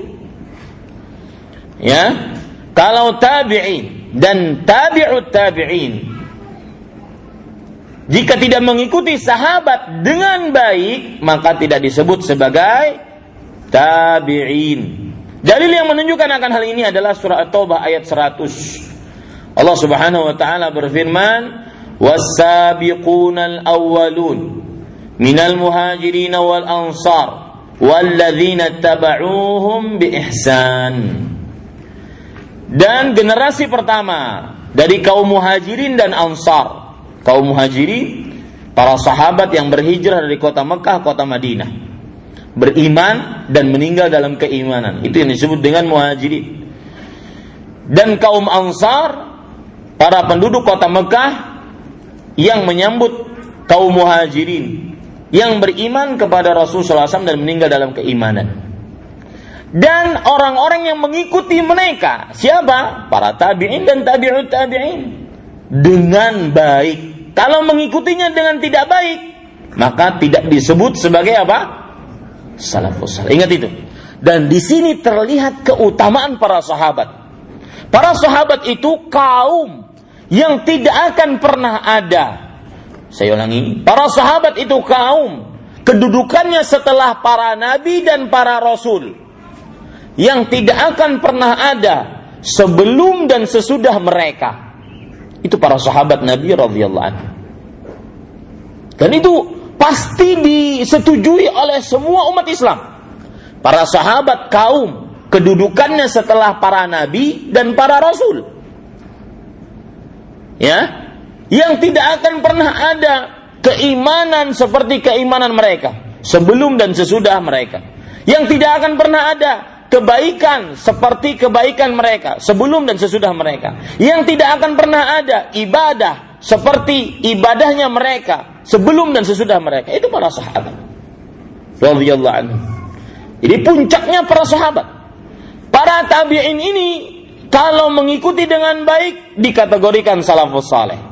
Ya, kalau tabi'in dan tabi'ut tabi'in jika tidak mengikuti sahabat dengan baik, maka tidak disebut sebagai tabi'in. Dalil yang menunjukkan akan hal ini adalah surah At-Taubah ayat 100. Allah Subhanahu wa taala berfirman, "Was-sabiqunal awwalun minal muhajirin wal ansar walladzina tabauhum bi ihsan." Dan generasi pertama dari kaum muhajirin dan ansar kaum muhajirin, para sahabat yang berhijrah dari kota Mekah kota Madinah. Beriman dan meninggal dalam keimanan. Itu yang disebut dengan muhajirin. Dan kaum Ansar, para penduduk kota Mekah yang menyambut kaum muhajirin yang beriman kepada Rasulullah SAW dan meninggal dalam keimanan. Dan orang-orang yang mengikuti mereka, siapa? Para tabi'in dan tabi'ut tabi'in. Dengan baik kalau mengikutinya dengan tidak baik, maka tidak disebut sebagai apa? Salafus salih. Ingat itu. Dan di sini terlihat keutamaan para sahabat. Para sahabat itu kaum yang tidak akan pernah ada. Saya ulangi, para sahabat itu kaum kedudukannya setelah para nabi dan para rasul yang tidak akan pernah ada sebelum dan sesudah mereka itu para sahabat Nabi radhiyallahu anhu. Dan itu pasti disetujui oleh semua umat Islam. Para sahabat kaum kedudukannya setelah para nabi dan para rasul. Ya, yang tidak akan pernah ada keimanan seperti keimanan mereka sebelum dan sesudah mereka. Yang tidak akan pernah ada kebaikan seperti kebaikan mereka sebelum dan sesudah mereka. Yang tidak akan pernah ada ibadah seperti ibadahnya mereka sebelum dan sesudah mereka. Itu para sahabat. Jadi puncaknya para sahabat. Para tabi'in ini kalau mengikuti dengan baik dikategorikan salafus saleh.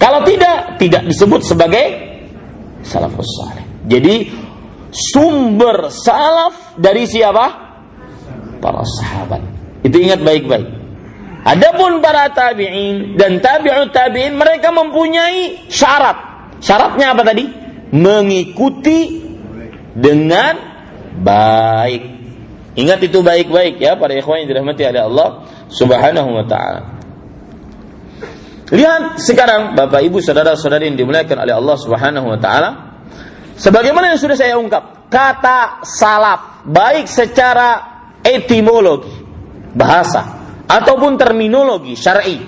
Kalau tidak, tidak disebut sebagai salafus saleh. Jadi sumber salaf dari siapa? para sahabat. Itu ingat baik-baik. Adapun para tabi'in dan tabi'ut tabi'in mereka mempunyai syarat. Syaratnya apa tadi? mengikuti dengan baik. Ingat itu baik-baik ya para ikhwan yang dirahmati oleh Allah Subhanahu wa taala. Lihat sekarang Bapak Ibu saudara-saudari yang dimuliakan oleh Allah Subhanahu wa taala. Sebagaimana yang sudah saya ungkap, kata salaf baik secara etimologi bahasa ataupun terminologi syar'i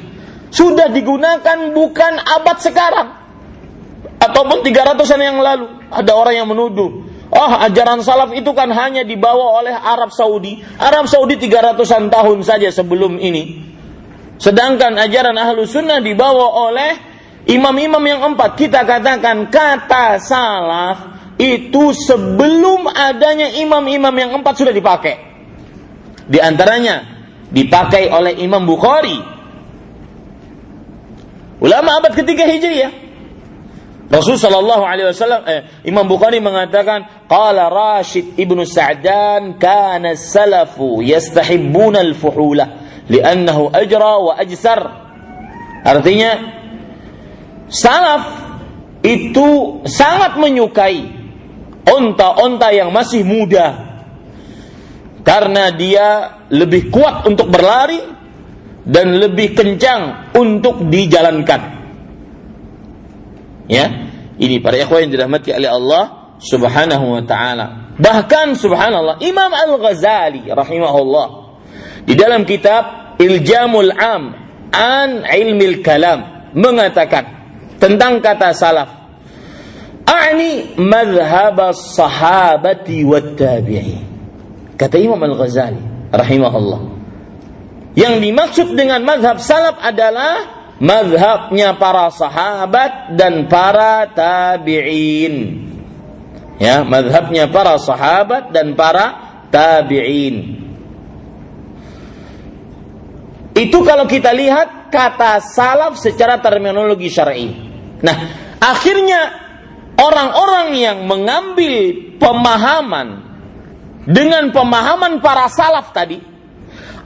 sudah digunakan bukan abad sekarang ataupun 300-an yang lalu ada orang yang menuduh Oh, ajaran salaf itu kan hanya dibawa oleh Arab Saudi. Arab Saudi 300-an tahun saja sebelum ini. Sedangkan ajaran ahlu sunnah dibawa oleh imam-imam yang empat. Kita katakan kata salaf itu sebelum adanya imam-imam yang empat sudah dipakai. Di antaranya dipakai oleh Imam Bukhari. Ulama abad ketiga Hijriah Rasul Shallallahu Alaihi Wasallam eh, Imam Bukhari mengatakan qala Rashid ibnu Sa'dan kana salafu yastahibbuna al-fuhula li'annahu ajra wa ajsar. Artinya salaf itu sangat menyukai onta-onta yang masih muda. Karena dia lebih kuat untuk berlari dan lebih kencang untuk dijalankan. Ya, ini para ikhwan yang dirahmati oleh Allah Subhanahu wa taala. Bahkan subhanallah Imam Al-Ghazali rahimahullah di dalam kitab Iljamul Am an Ilmil Kalam mengatakan tentang kata salaf A'ni madhhab sahabati wat tabi'in. Kata Imam Al-Ghazali rahimahullah. Yang dimaksud dengan madhab salaf adalah mazhabnya para sahabat dan para tabi'in. Ya, mazhabnya para sahabat dan para tabi'in. Itu kalau kita lihat kata salaf secara terminologi syar'i. Nah, akhirnya orang-orang yang mengambil pemahaman dengan pemahaman para salaf tadi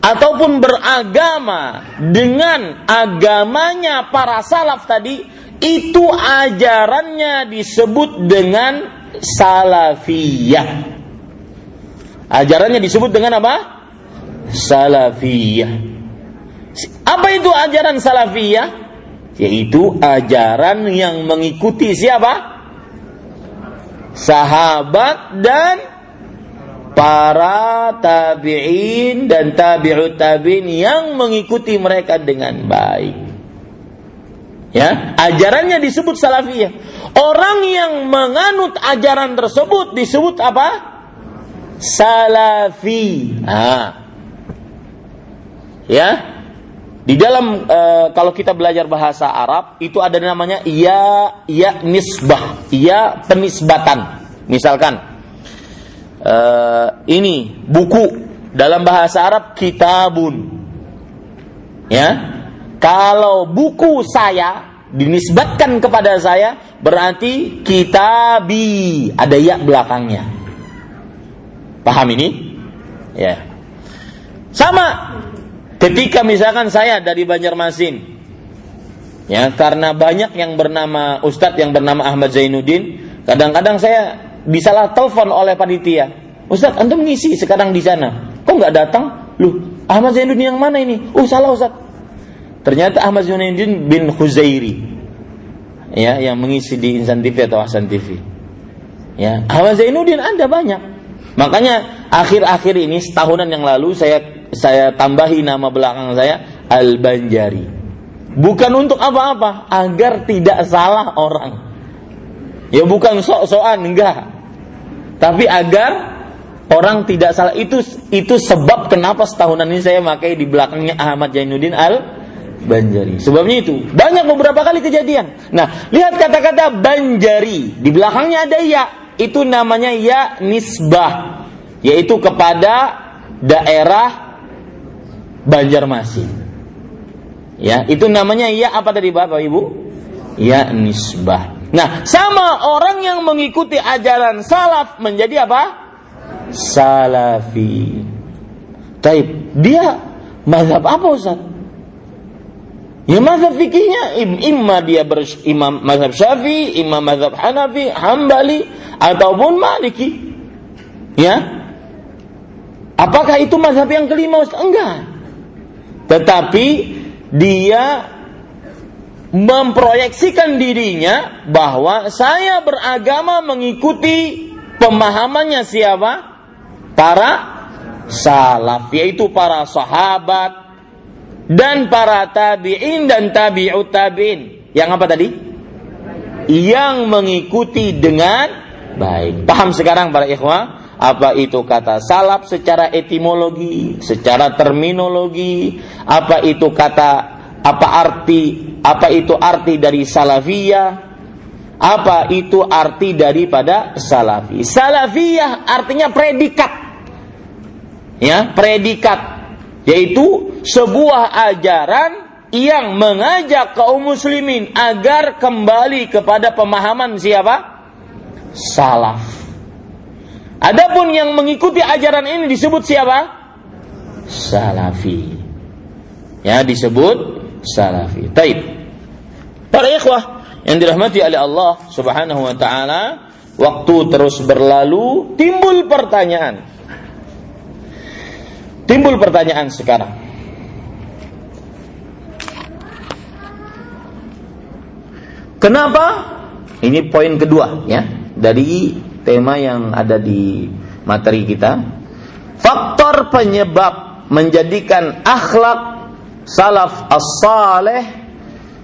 ataupun beragama dengan agamanya para salaf tadi itu ajarannya disebut dengan salafiyah. Ajarannya disebut dengan apa? Salafiyah. Apa itu ajaran salafiyah? Yaitu ajaran yang mengikuti siapa? Sahabat dan para tabi'in dan tabi'ut tabi'in yang mengikuti mereka dengan baik. Ya, ajarannya disebut salafiyah. Orang yang menganut ajaran tersebut disebut apa? Salafi. Nah. Ya. Di dalam e, kalau kita belajar bahasa Arab itu ada namanya ya ya nisbah, ya penisbatan. Misalkan uh, ini buku dalam bahasa Arab kitabun. Ya. Kalau buku saya dinisbatkan kepada saya berarti kitabi ada ya belakangnya. Paham ini? Ya. Sama ketika misalkan saya dari Banjarmasin ya karena banyak yang bernama Ustadz yang bernama Ahmad Zainuddin kadang-kadang saya bisalah telepon oleh panitia. Ustaz, antum ngisi sekarang di sana. Kok nggak datang? Lu, Ahmad Zainuddin yang mana ini? Oh, salah Ustaz. Ternyata Ahmad Zainuddin bin Khuzairi. Ya, yang mengisi di Insan TV atau Hasan TV. Ya, Ahmad Zainuddin ada banyak. Makanya akhir-akhir ini setahunan yang lalu saya saya tambahi nama belakang saya Al Banjari. Bukan untuk apa-apa, agar tidak salah orang. Ya bukan sok-sokan enggak. Tapi agar orang tidak salah itu itu sebab kenapa setahunan ini saya pakai di belakangnya Ahmad Jainuddin Al Banjari. Sebabnya itu banyak beberapa kali kejadian. Nah, lihat kata-kata Banjari di belakangnya ada ya. Itu namanya ya nisbah, yaitu kepada daerah Banjarmasin. Ya, itu namanya ya apa tadi Bapak Ibu? Ya nisbah. Nah, sama orang yang mengikuti ajaran salaf menjadi apa? Salafi. Taib. Dia mazhab apa Ustaz? Ya mazhab fikihnya imma dia berimam mazhab Syafi'i, imam mazhab Hanafi, Hambali ataupun Maliki. Ya. Apakah itu mazhab yang kelima Ustaz? Enggak. Tetapi dia memproyeksikan dirinya bahwa saya beragama mengikuti pemahamannya siapa? Para salaf, yaitu para sahabat, dan para tabi'in dan tabi'ut tabi'in. Yang apa tadi? Yang mengikuti dengan baik. Paham sekarang para ikhwah? Apa itu kata salaf secara etimologi, secara terminologi, apa itu kata apa arti apa itu arti dari salafiyah, apa itu arti daripada salafi. Salafiyah artinya predikat. Ya, predikat yaitu sebuah ajaran yang mengajak kaum muslimin agar kembali kepada pemahaman siapa? Salaf. Adapun yang mengikuti ajaran ini disebut siapa? Salafi. Ya, disebut salafi. Taib. Para ikhwah yang dirahmati oleh Allah Subhanahu wa taala, waktu terus berlalu, timbul pertanyaan. Timbul pertanyaan sekarang. Kenapa? Ini poin kedua ya dari tema yang ada di materi kita. Faktor penyebab menjadikan akhlak salaf as-saleh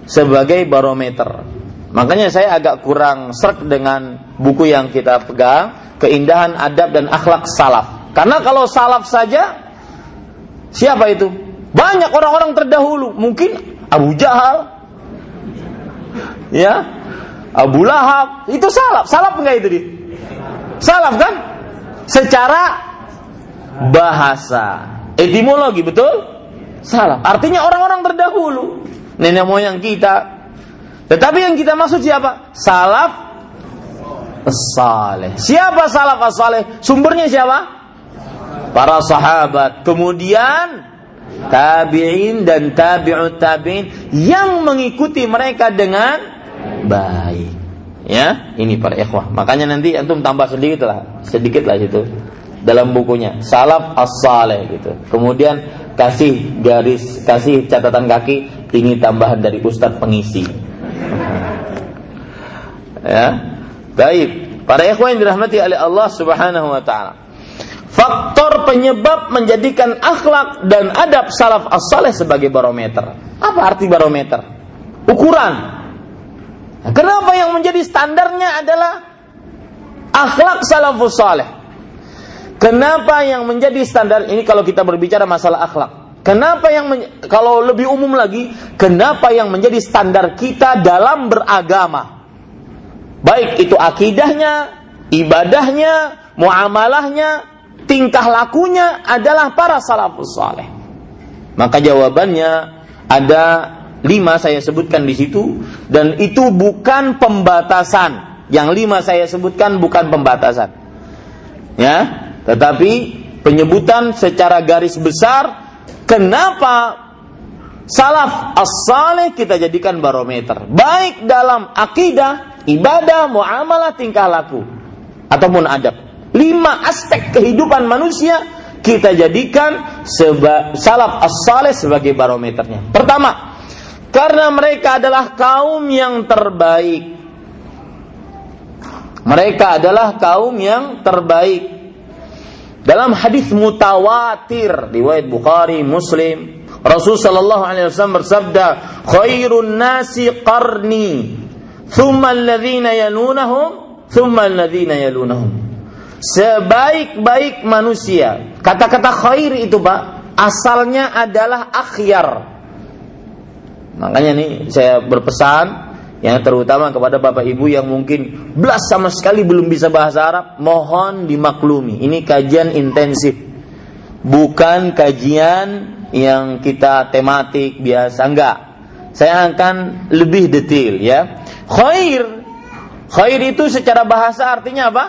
sebagai barometer. Makanya saya agak kurang serk dengan buku yang kita pegang, keindahan adab dan akhlak salaf. Karena kalau salaf saja Siapa itu? Banyak orang-orang terdahulu, mungkin Abu Jahal, ya, Abu Lahab, itu salaf. Salaf enggak itu dia? Salaf kan? Secara bahasa, etimologi betul? Salaf. Artinya orang-orang terdahulu, nenek moyang kita. Tetapi yang kita maksud siapa? Salaf saleh. Siapa salaf saleh? Sumbernya siapa? para sahabat, kemudian tabi'in dan tabi'ut tabi'in yang mengikuti mereka dengan baik. Ya, ini para ikhwah. Makanya nanti antum tambah sedikit lah, sedikit lah situ dalam bukunya Salaf as-saleh gitu. Kemudian kasih garis, kasih catatan kaki ini tambahan dari ustadz pengisi. ya. Baik, para ikhwah yang dirahmati oleh Allah Subhanahu wa taala faktor penyebab menjadikan akhlak dan adab salaf as-saleh sebagai barometer. Apa arti barometer? Ukuran. Kenapa yang menjadi standarnya adalah akhlak salafus saleh? Kenapa yang menjadi standar ini kalau kita berbicara masalah akhlak? Kenapa yang kalau lebih umum lagi, kenapa yang menjadi standar kita dalam beragama? Baik itu akidahnya, ibadahnya, muamalahnya, tingkah lakunya adalah para salafus saleh. Maka jawabannya ada lima saya sebutkan di situ dan itu bukan pembatasan. Yang lima saya sebutkan bukan pembatasan. Ya, tetapi penyebutan secara garis besar kenapa salaf as-saleh kita jadikan barometer baik dalam akidah, ibadah, muamalah, tingkah laku ataupun adab lima aspek kehidupan manusia kita jadikan salaf as-saleh sebagai barometernya. Pertama, karena mereka adalah kaum yang terbaik. Mereka adalah kaum yang terbaik. Dalam hadis mutawatir riwayat Bukhari, Muslim, Rasul sallallahu alaihi wasallam bersabda, "Khairun nasi qarni, thumma alladhina yalunahum, thumma alladhina yalunahum." sebaik-baik manusia. Kata-kata khair itu, Pak, asalnya adalah akhyar. Makanya nih saya berpesan yang terutama kepada Bapak Ibu yang mungkin belas sama sekali belum bisa bahasa Arab, mohon dimaklumi. Ini kajian intensif. Bukan kajian yang kita tematik biasa enggak. Saya akan lebih detail ya. Khair Khair itu secara bahasa artinya apa?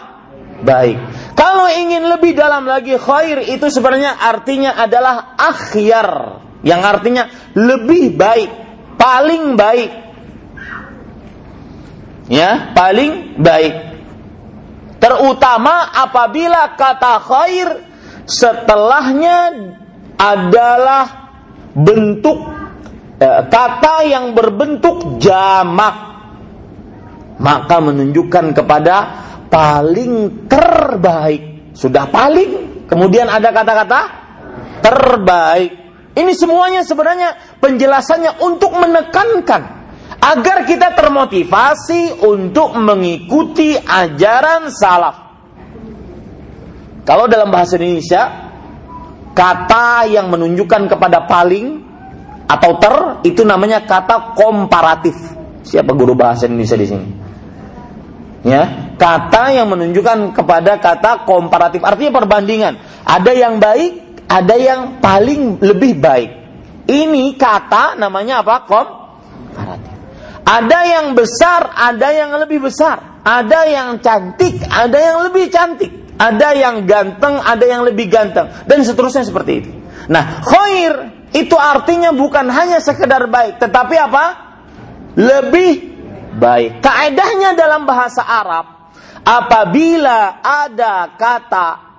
baik. Kalau ingin lebih dalam lagi khair itu sebenarnya artinya adalah akhyar yang artinya lebih baik, paling baik. Ya, paling baik. Terutama apabila kata khair setelahnya adalah bentuk eh, kata yang berbentuk jamak maka menunjukkan kepada paling terbaik sudah paling kemudian ada kata-kata terbaik ini semuanya sebenarnya penjelasannya untuk menekankan agar kita termotivasi untuk mengikuti ajaran salaf. Kalau dalam bahasa Indonesia, kata yang menunjukkan kepada paling atau ter itu namanya kata komparatif. Siapa guru bahasa Indonesia di sini? Ya, kata yang menunjukkan kepada kata komparatif artinya perbandingan. Ada yang baik, ada yang paling lebih baik. Ini kata namanya apa? Komparatif. Ada yang besar, ada yang lebih besar. Ada yang cantik, ada yang lebih cantik. Ada yang ganteng, ada yang lebih ganteng. Dan seterusnya seperti itu. Nah, khair itu artinya bukan hanya sekedar baik. Tetapi apa? Lebih baik. Kaedahnya dalam bahasa Arab, apabila ada kata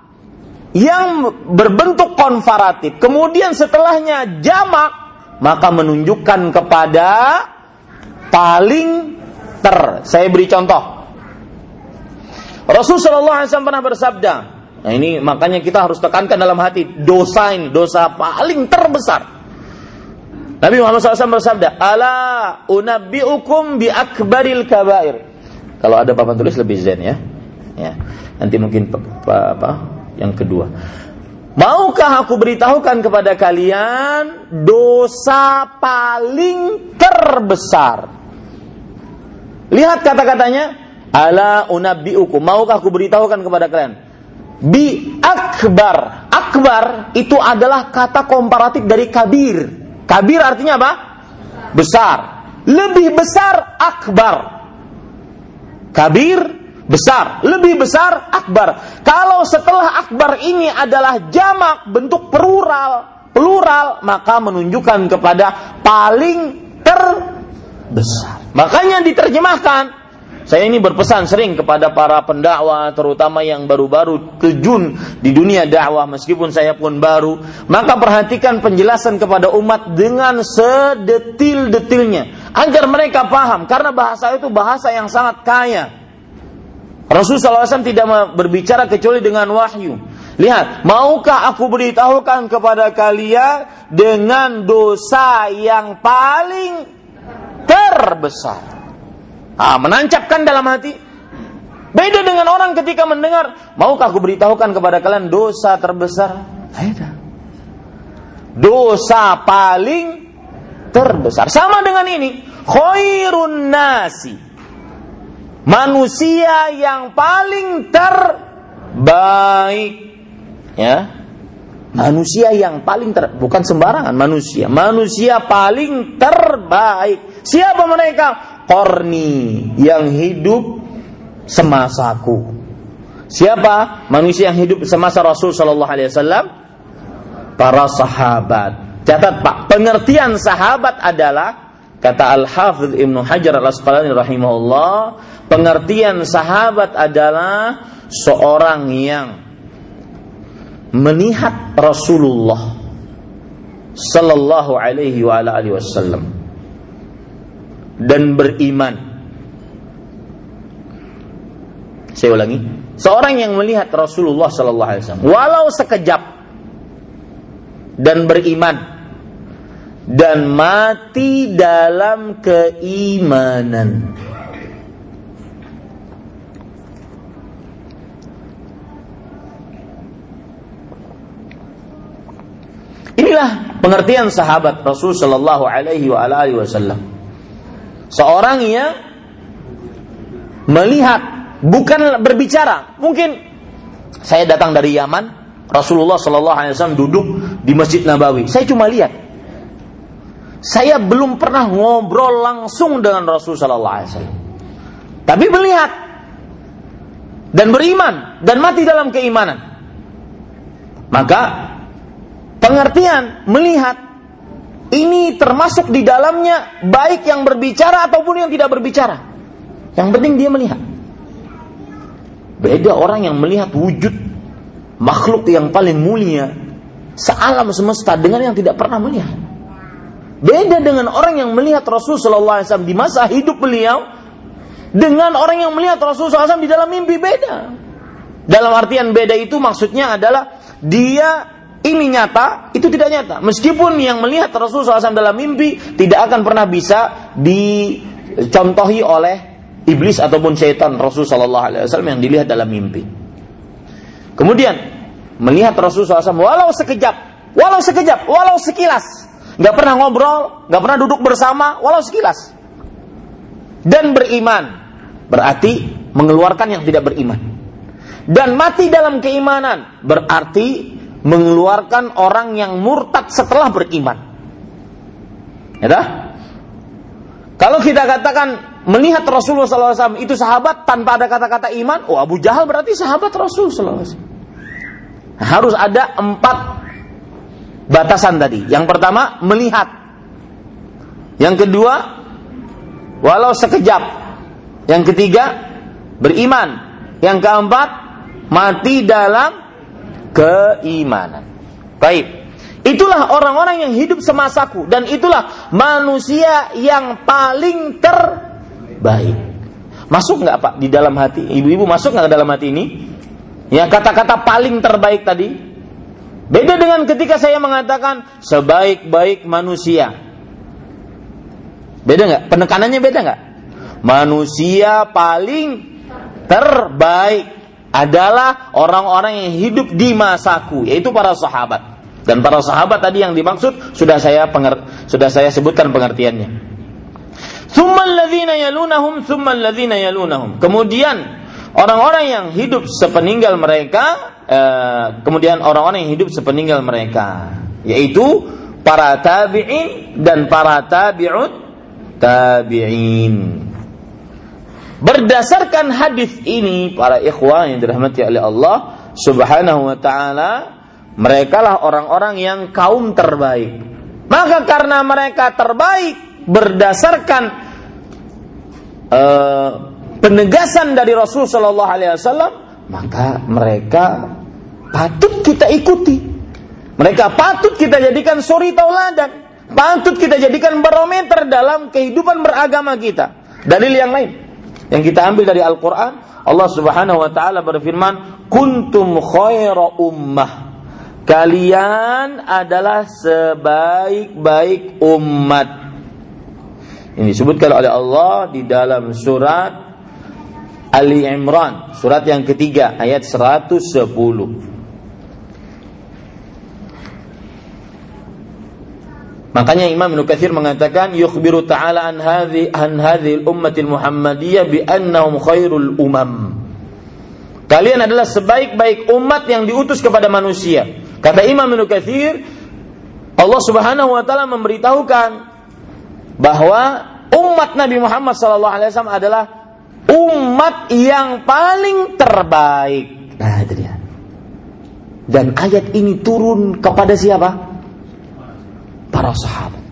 yang berbentuk konfaratif, kemudian setelahnya jamak, maka menunjukkan kepada paling ter. Saya beri contoh. Rasulullah SAW pernah bersabda, nah ini makanya kita harus tekankan dalam hati dosa ini, dosa paling terbesar. Nabi Muhammad SAW bersabda, Ala unabbi'ukum bi akbaril kabair. Kalau ada papan tulis lebih zen ya. Ya. Nanti mungkin apa yang kedua. Maukah aku beritahukan kepada kalian dosa paling terbesar? Lihat kata-katanya, ala unabbiukum. Maukah aku beritahukan kepada kalian? Bi akbar. Akbar itu adalah kata komparatif dari kabir. Kabir artinya apa? Besar. Lebih besar akbar. Kabir besar, lebih besar akbar. Kalau setelah akbar ini adalah jamak bentuk plural, plural maka menunjukkan kepada paling terbesar. Makanya diterjemahkan. Saya ini berpesan sering kepada para pendakwah terutama yang baru-baru terjun di dunia dakwah meskipun saya pun baru. Maka perhatikan penjelasan kepada umat dengan sedetil-detilnya agar mereka paham. Karena bahasa itu bahasa yang sangat kaya Rasulullah SAW tidak berbicara kecuali dengan wahyu. Lihat, maukah aku beritahukan kepada kalian dengan dosa yang paling terbesar? Ah, menancapkan dalam hati. Beda dengan orang ketika mendengar, maukah aku beritahukan kepada kalian dosa terbesar? Beda. Dosa paling terbesar. Sama dengan ini, khairun nasi manusia yang paling terbaik. Ya. Manusia yang paling ter bukan sembarangan manusia. Manusia paling terbaik. Siapa mereka? Korni yang hidup semasaku. Siapa? Manusia yang hidup semasa Rasul Shallallahu Alaihi Wasallam? Para sahabat. Catat pak. Pengertian sahabat adalah kata Al Hafidh Ibnu Hajar Al Asqalani rahimahullah Pengertian sahabat adalah seorang yang melihat Rasulullah sallallahu alaihi wa alihi wasallam dan beriman. Saya ulangi, seorang yang melihat Rasulullah sallallahu alaihi wasallam walau sekejap dan beriman dan mati dalam keimanan. Inilah pengertian sahabat Rasul Shallallahu Alaihi Wasallam. Seorang yang melihat bukan berbicara. Mungkin saya datang dari Yaman, Rasulullah Shallallahu Alaihi Wasallam duduk di Masjid Nabawi. Saya cuma lihat. Saya belum pernah ngobrol langsung dengan Rasul Shallallahu Alaihi Wasallam. Tapi melihat dan beriman dan mati dalam keimanan. Maka pengertian melihat ini termasuk di dalamnya baik yang berbicara ataupun yang tidak berbicara. Yang penting dia melihat. Beda orang yang melihat wujud makhluk yang paling mulia sealam semesta dengan yang tidak pernah melihat. Beda dengan orang yang melihat Rasul Shallallahu Alaihi Wasallam di masa hidup beliau dengan orang yang melihat Rasul SAW di dalam mimpi beda. Dalam artian beda itu maksudnya adalah dia ini nyata, itu tidak nyata. Meskipun yang melihat Rasul SAW dalam mimpi tidak akan pernah bisa dicontohi oleh iblis ataupun syaitan Rasul Shallallahu Alaihi Wasallam yang dilihat dalam mimpi. Kemudian melihat Rasul SAW walau sekejap, walau sekejap, walau sekilas, nggak pernah ngobrol, nggak pernah duduk bersama, walau sekilas, dan beriman berarti mengeluarkan yang tidak beriman. Dan mati dalam keimanan berarti mengeluarkan orang yang murtad setelah beriman. Ya Kalau kita katakan melihat Rasulullah SAW itu sahabat tanpa ada kata-kata iman, oh Abu Jahal berarti sahabat Rasul SAW. Harus ada empat batasan tadi. Yang pertama melihat. Yang kedua walau sekejap yang ketiga, beriman. Yang keempat, mati dalam keimanan. Baik. Itulah orang-orang yang hidup semasaku dan itulah manusia yang paling terbaik. Masuk nggak Pak di dalam hati? Ibu-ibu masuk nggak dalam hati ini? Ya kata-kata paling terbaik tadi. Beda dengan ketika saya mengatakan sebaik-baik manusia. Beda nggak? Penekanannya beda nggak? manusia paling terbaik adalah orang-orang yang hidup di masaku, yaitu para sahabat. Dan para sahabat tadi yang dimaksud sudah saya penger, sudah saya sebutkan pengertiannya. yalunahum, yalunahum. Kemudian orang-orang yang hidup sepeninggal mereka, eh, kemudian orang-orang yang hidup sepeninggal mereka, yaitu para tabi'in dan para tabi'ut tabi'in. Berdasarkan hadis ini para ikhwan yang dirahmati oleh Allah Subhanahu wa taala, mereka lah orang-orang yang kaum terbaik. Maka karena mereka terbaik berdasarkan uh, penegasan dari Rasul Shallallahu Alaihi Wasallam, maka mereka patut kita ikuti. Mereka patut kita jadikan suri tauladan. Patut kita jadikan barometer dalam kehidupan beragama kita. Dalil yang lain yang kita ambil dari Al-Quran, Allah Subhanahu wa Ta'ala berfirman, "Kuntum khaira ummah." Kalian adalah sebaik-baik umat. Ini disebutkan oleh Allah di dalam surat Ali Imran, surat yang ketiga, ayat 110. Makanya Imam Ibnu Katsir mengatakan yukhbiru ta'ala an hadhi an hadhil ummatil Muhammadiyah bi annahum khairul umam. Kalian adalah sebaik-baik umat yang diutus kepada manusia. Kata Imam Ibnu Katsir, Allah Subhanahu wa taala memberitahukan bahwa umat Nabi Muhammad sallallahu alaihi wasallam adalah umat yang paling terbaik. Nah, itu dia. Dan ayat ini turun kepada siapa? Para sahabat.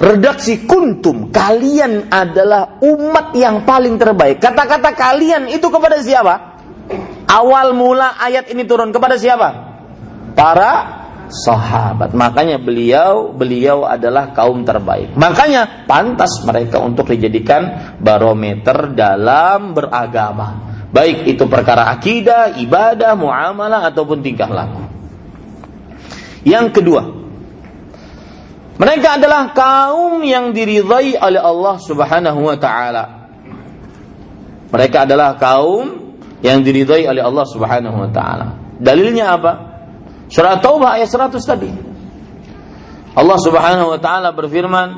Redaksi kuntum, kalian adalah umat yang paling terbaik. Kata-kata kalian itu kepada siapa? Awal mula ayat ini turun kepada siapa? Para sahabat. Makanya beliau beliau adalah kaum terbaik. Makanya pantas mereka untuk dijadikan barometer dalam beragama. Baik itu perkara akidah, ibadah, muamalah ataupun tingkah laku. Yang kedua, mereka adalah kaum yang diridhai oleh Allah Subhanahu wa taala. Mereka adalah kaum yang diridhai oleh Allah Subhanahu wa taala. Dalilnya apa? Surah Taubah ayat 100 tadi. Allah Subhanahu wa taala berfirman,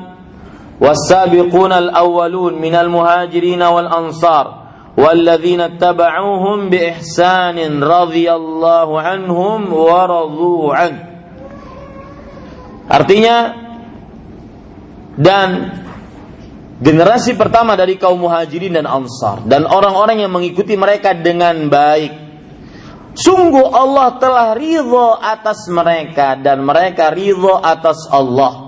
"Was-sabiqun al-awwalun minal muhajirin wal ansar والذين اتبعوهم بإحسان رضي الله عنهم ورضوا عنه." Artinya dan generasi pertama dari kaum muhajirin dan ansar dan orang-orang yang mengikuti mereka dengan baik. Sungguh Allah telah ridho atas mereka dan mereka ridho atas Allah.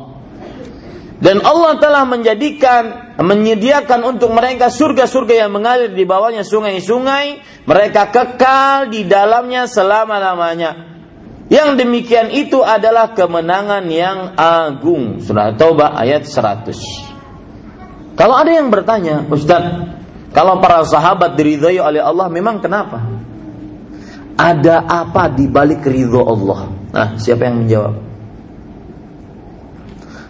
Dan Allah telah menjadikan, menyediakan untuk mereka surga-surga yang mengalir di bawahnya sungai-sungai. Mereka kekal di dalamnya selama-lamanya. Yang demikian itu adalah kemenangan yang agung. Surah Taubah ayat 100. Kalau ada yang bertanya, Ustaz, kalau para sahabat diridhai oleh Allah memang kenapa? Ada apa di balik ridho Allah? Nah, siapa yang menjawab?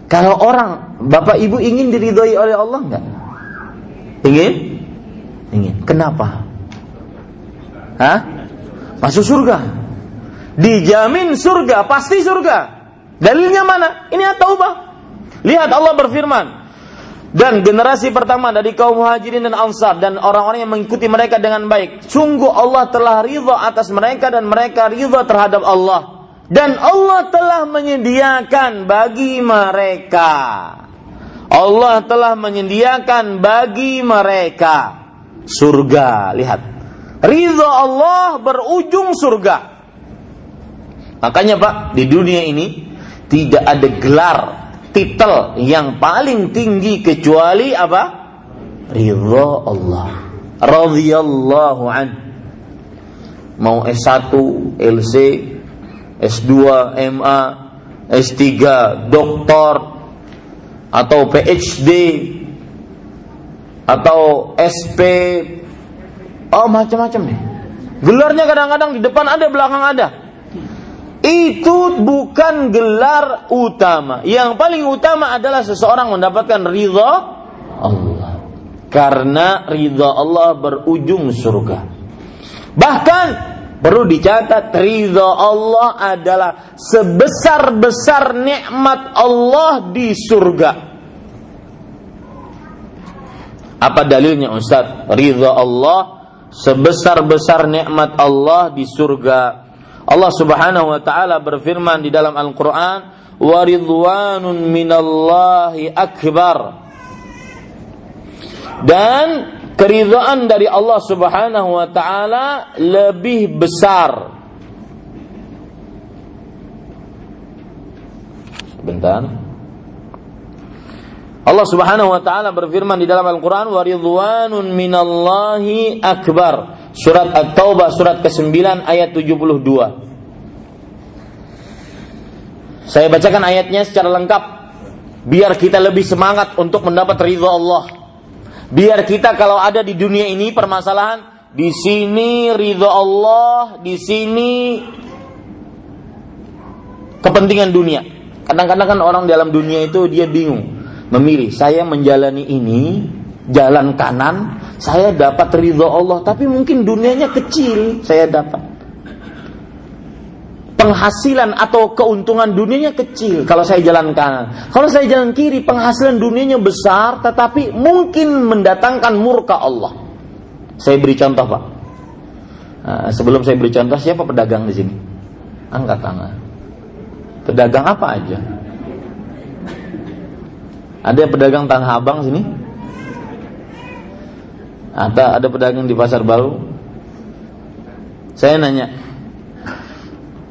Kalau orang, Bapak Ibu ingin diridhoi oleh Allah enggak? Ingin? Ingin. Kenapa? Hah? Masuk surga dijamin surga, pasti surga. Dalilnya mana? Ini at-taubah. Lihat Allah berfirman, dan generasi pertama dari kaum muhajirin dan ansar dan orang-orang yang mengikuti mereka dengan baik. Sungguh Allah telah ridha atas mereka dan mereka ridha terhadap Allah. Dan Allah telah menyediakan bagi mereka. Allah telah menyediakan bagi mereka surga. Lihat. Ridha Allah berujung surga. Makanya Pak, di dunia ini tidak ada gelar titel yang paling tinggi kecuali apa? Ridha Allah. Radhiyallahu an. Mau S1, LC, S2, MA, S3, doktor atau PhD atau SP oh macam-macam nih. Gelarnya kadang-kadang di depan ada, belakang ada itu bukan gelar utama. Yang paling utama adalah seseorang mendapatkan ridha Allah. Karena ridha Allah berujung surga. Bahkan perlu dicatat ridha Allah adalah sebesar-besar nikmat Allah di surga. Apa dalilnya Ustaz? Ridha Allah sebesar-besar nikmat Allah di surga. Allah Subhanahu wa taala berfirman di dalam Al-Qur'an, "Wa ridwanun minallahi akbar." Dan keridhaan dari Allah Subhanahu wa taala lebih besar. Bentar. Allah Subhanahu wa taala berfirman di dalam Al-Qur'an wa ridwanun minallahi akbar. Surat At-Taubah surat ke-9 ayat 72. Saya bacakan ayatnya secara lengkap biar kita lebih semangat untuk mendapat ridha Allah. Biar kita kalau ada di dunia ini permasalahan di sini ridha Allah, di sini kepentingan dunia. Kadang-kadang kan orang dalam dunia itu dia bingung memilih saya menjalani ini jalan kanan saya dapat ridho Allah, tapi mungkin dunianya kecil saya dapat. Penghasilan atau keuntungan dunianya kecil kalau saya jalan kanan. Kalau saya jalan kiri, penghasilan dunianya besar, tetapi mungkin mendatangkan murka Allah. Saya beri contoh, Pak. Nah, sebelum saya beri contoh, siapa pedagang di sini? Angkat tangan. Pedagang apa aja? Ada pedagang tanah abang sini? Ada ada pedagang di pasar baru. Saya nanya,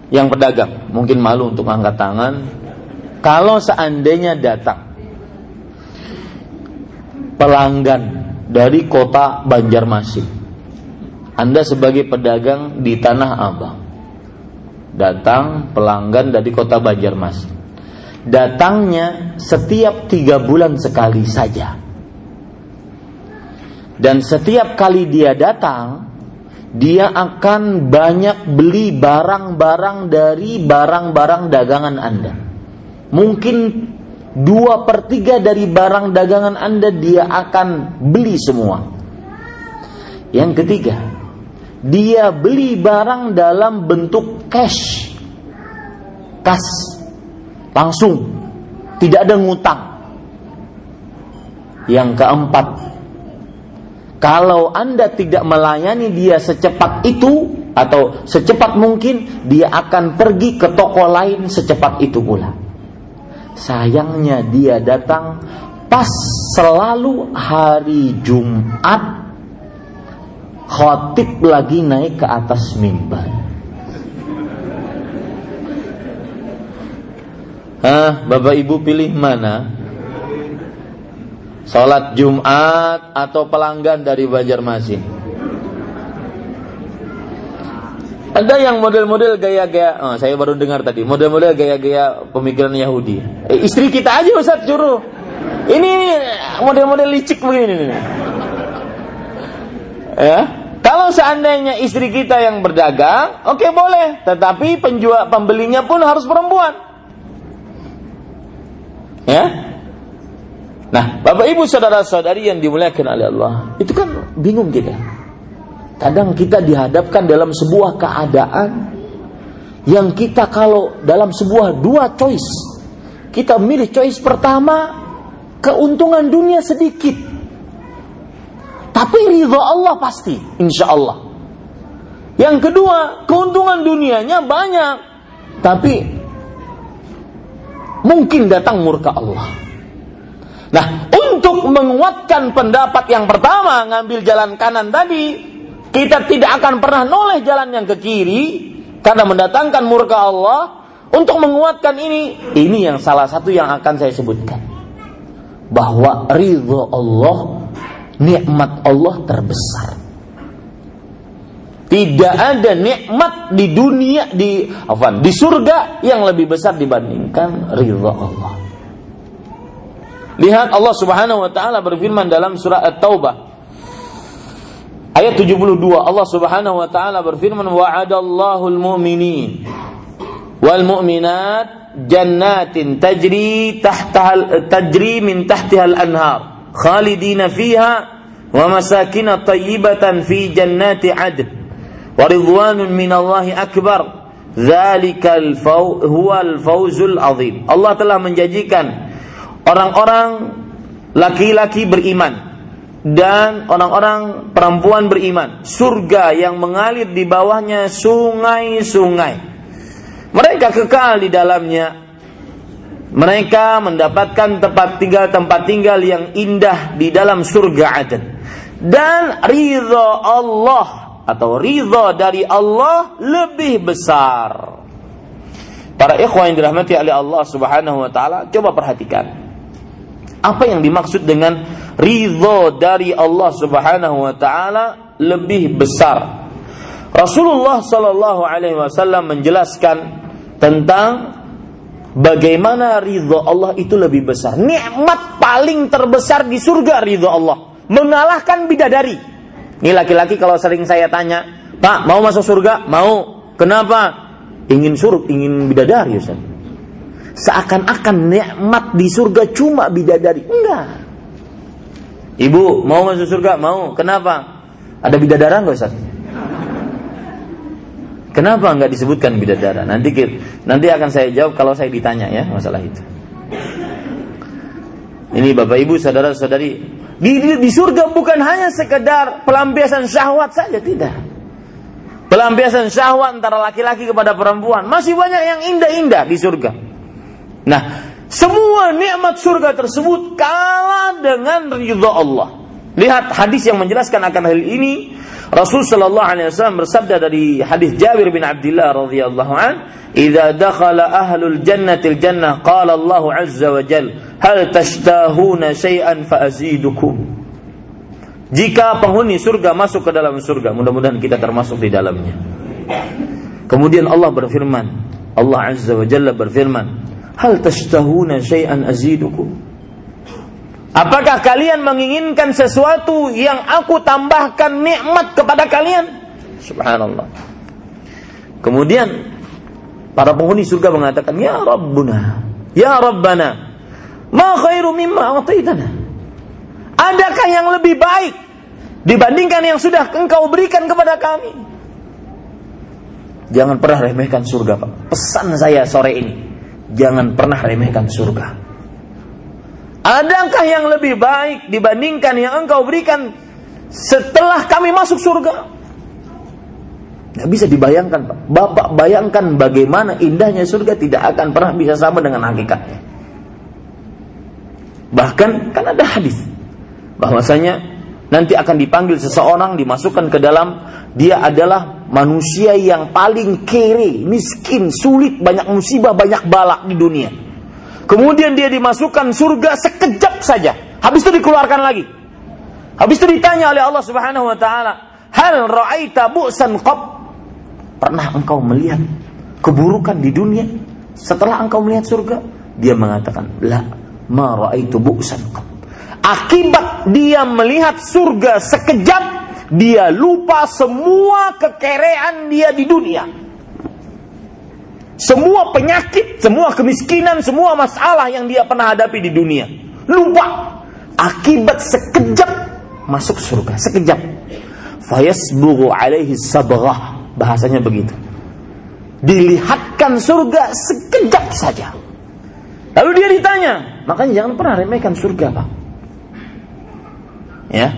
yang pedagang mungkin malu untuk angkat tangan. Kalau seandainya datang pelanggan dari kota Banjarmasin, Anda sebagai pedagang di Tanah Abang, datang pelanggan dari kota Banjarmasin, datangnya setiap tiga bulan sekali saja dan setiap kali dia datang, dia akan banyak beli barang-barang dari barang-barang dagangan Anda. Mungkin dua per tiga dari barang dagangan Anda dia akan beli semua. Yang ketiga, dia beli barang dalam bentuk cash. Kas. Langsung. Tidak ada ngutang. Yang keempat, kalau Anda tidak melayani dia secepat itu atau secepat mungkin, dia akan pergi ke toko lain secepat itu pula. Sayangnya dia datang pas selalu hari Jumat khotib lagi naik ke atas mimbar. Ah, Bapak Ibu pilih mana? Sholat Jumat atau pelanggan dari Banjarmasin? Ada yang model-model gaya-gaya, oh, saya baru dengar tadi, model-model gaya-gaya pemikiran Yahudi. Eh, istri kita aja Ustaz juru. Ini model-model licik begini nih. Ya, kalau seandainya istri kita yang berdagang, oke okay, boleh, tetapi penjual pembelinya pun harus perempuan. Ya. Nah, Bapak Ibu saudara-saudari yang dimuliakan oleh Allah, itu kan bingung kita. Kadang kita dihadapkan dalam sebuah keadaan yang kita kalau dalam sebuah dua choice, kita milih choice pertama, keuntungan dunia sedikit. Tapi ridho Allah pasti, insya Allah. Yang kedua, keuntungan dunianya banyak, tapi mungkin datang murka Allah. Nah, untuk menguatkan pendapat yang pertama, ngambil jalan kanan tadi, kita tidak akan pernah noleh jalan yang ke kiri karena mendatangkan murka Allah. Untuk menguatkan ini, ini yang salah satu yang akan saya sebutkan. Bahwa ridho Allah, nikmat Allah terbesar. Tidak ada nikmat di dunia di apa, di surga yang lebih besar dibandingkan ridho Allah. Lihat Allah Subhanahu wa taala berfirman dalam surah At-Taubah ayat 72 Allah Subhanahu wa taala berfirman wa'adallahu al-mu'minin wal mu'minat jannatin tajri tahtaha tajri min tahtiha al-anhar khalidina fiha wa masakin tayyibatan fi jannati adn wa ridwanun min Allah akbar dzalikal huwal fawzul azim Allah telah menjanjikan orang-orang laki-laki beriman dan orang-orang perempuan beriman. Surga yang mengalir di bawahnya sungai-sungai. Mereka kekal di dalamnya. Mereka mendapatkan tempat tinggal tempat tinggal yang indah di dalam surga Aden. Dan ridho Allah atau ridho dari Allah lebih besar. Para ikhwan yang dirahmati oleh Allah Subhanahu wa taala, coba perhatikan. Apa yang dimaksud dengan ridho dari Allah Subhanahu wa taala lebih besar? Rasulullah Shallallahu alaihi wasallam menjelaskan tentang bagaimana ridho Allah itu lebih besar. Nikmat paling terbesar di surga ridho Allah, mengalahkan bidadari. Ini laki-laki kalau sering saya tanya, "Pak, mau masuk surga?" "Mau." "Kenapa?" "Ingin suruh, ingin bidadari, Ustaz." seakan-akan nikmat di surga cuma bidadari. Enggak. Ibu mau masuk surga? Mau. Kenapa? Ada bidadara enggak Ustaz? Kenapa enggak disebutkan bidadara? Nanti nanti akan saya jawab kalau saya ditanya ya masalah itu. Ini Bapak Ibu, saudara-saudari, di, di, surga bukan hanya sekedar pelampiasan syahwat saja, tidak. Pelampiasan syahwat antara laki-laki kepada perempuan, masih banyak yang indah-indah di surga. Nah, semua nikmat surga tersebut kalah dengan ridha Allah. Lihat hadis yang menjelaskan akan hal ini. Rasul sallallahu alaihi wasallam bersabda dari hadis Jabir bin Abdullah radhiyallahu an, "Idza dakhala ahlul jannati jannah qala Allah azza wa jal, hal tashtahuna syai'an fa azidukum." Jika penghuni surga masuk ke dalam surga, mudah-mudahan kita termasuk di dalamnya. Kemudian Allah berfirman, Allah azza wa jalla berfirman, Hal tashtahuna syai'an azidukum? Apakah kalian menginginkan sesuatu yang aku tambahkan nikmat kepada kalian? Subhanallah. Kemudian para penghuni surga mengatakan, "Ya Rabbuna, ya Rabbana, ma khairu mimma ataitana?" Adakah yang lebih baik dibandingkan yang sudah engkau berikan kepada kami? Jangan pernah remehkan surga, Pak. Pesan saya sore ini jangan pernah remehkan surga. Adakah yang lebih baik dibandingkan yang engkau berikan setelah kami masuk surga? Gak bisa dibayangkan Pak. Bapak bayangkan bagaimana indahnya surga tidak akan pernah bisa sama dengan hakikatnya. Bahkan kan ada hadis bahwasanya nanti akan dipanggil seseorang dimasukkan ke dalam dia adalah manusia yang paling kere, miskin, sulit, banyak musibah, banyak balak di dunia. Kemudian dia dimasukkan surga sekejap saja. Habis itu dikeluarkan lagi. Habis itu ditanya oleh Allah Subhanahu wa taala, "Hal ra'aita bu'san qab?" Pernah engkau melihat keburukan di dunia setelah engkau melihat surga? Dia mengatakan, "La, ma ra'aitu bu'san qab." Akibat dia melihat surga sekejap, dia lupa semua kekerean dia di dunia. Semua penyakit, semua kemiskinan, semua masalah yang dia pernah hadapi di dunia. Lupa. Akibat sekejap masuk surga. Sekejap. Fayasbughu alaihi sabrah. Bahasanya begitu. Dilihatkan surga sekejap saja. Lalu dia ditanya. Makanya jangan pernah remehkan surga Pak. Ya,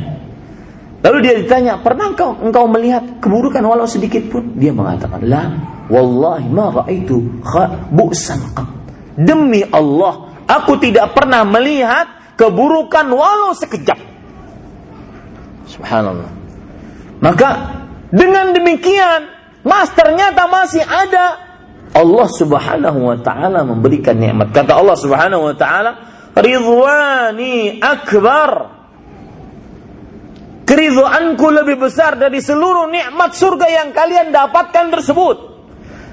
Lalu dia ditanya, pernah engkau, engkau melihat keburukan walau sedikit pun? Dia mengatakan, la, wallahi ma ra'aitu bu'san Demi Allah, aku tidak pernah melihat keburukan walau sekejap. Subhanallah. Maka dengan demikian, mas ternyata masih ada Allah Subhanahu wa taala memberikan nikmat. Kata Allah Subhanahu wa taala, "Ridwani akbar." Keridhaanku lebih besar dari seluruh nikmat surga yang kalian dapatkan tersebut.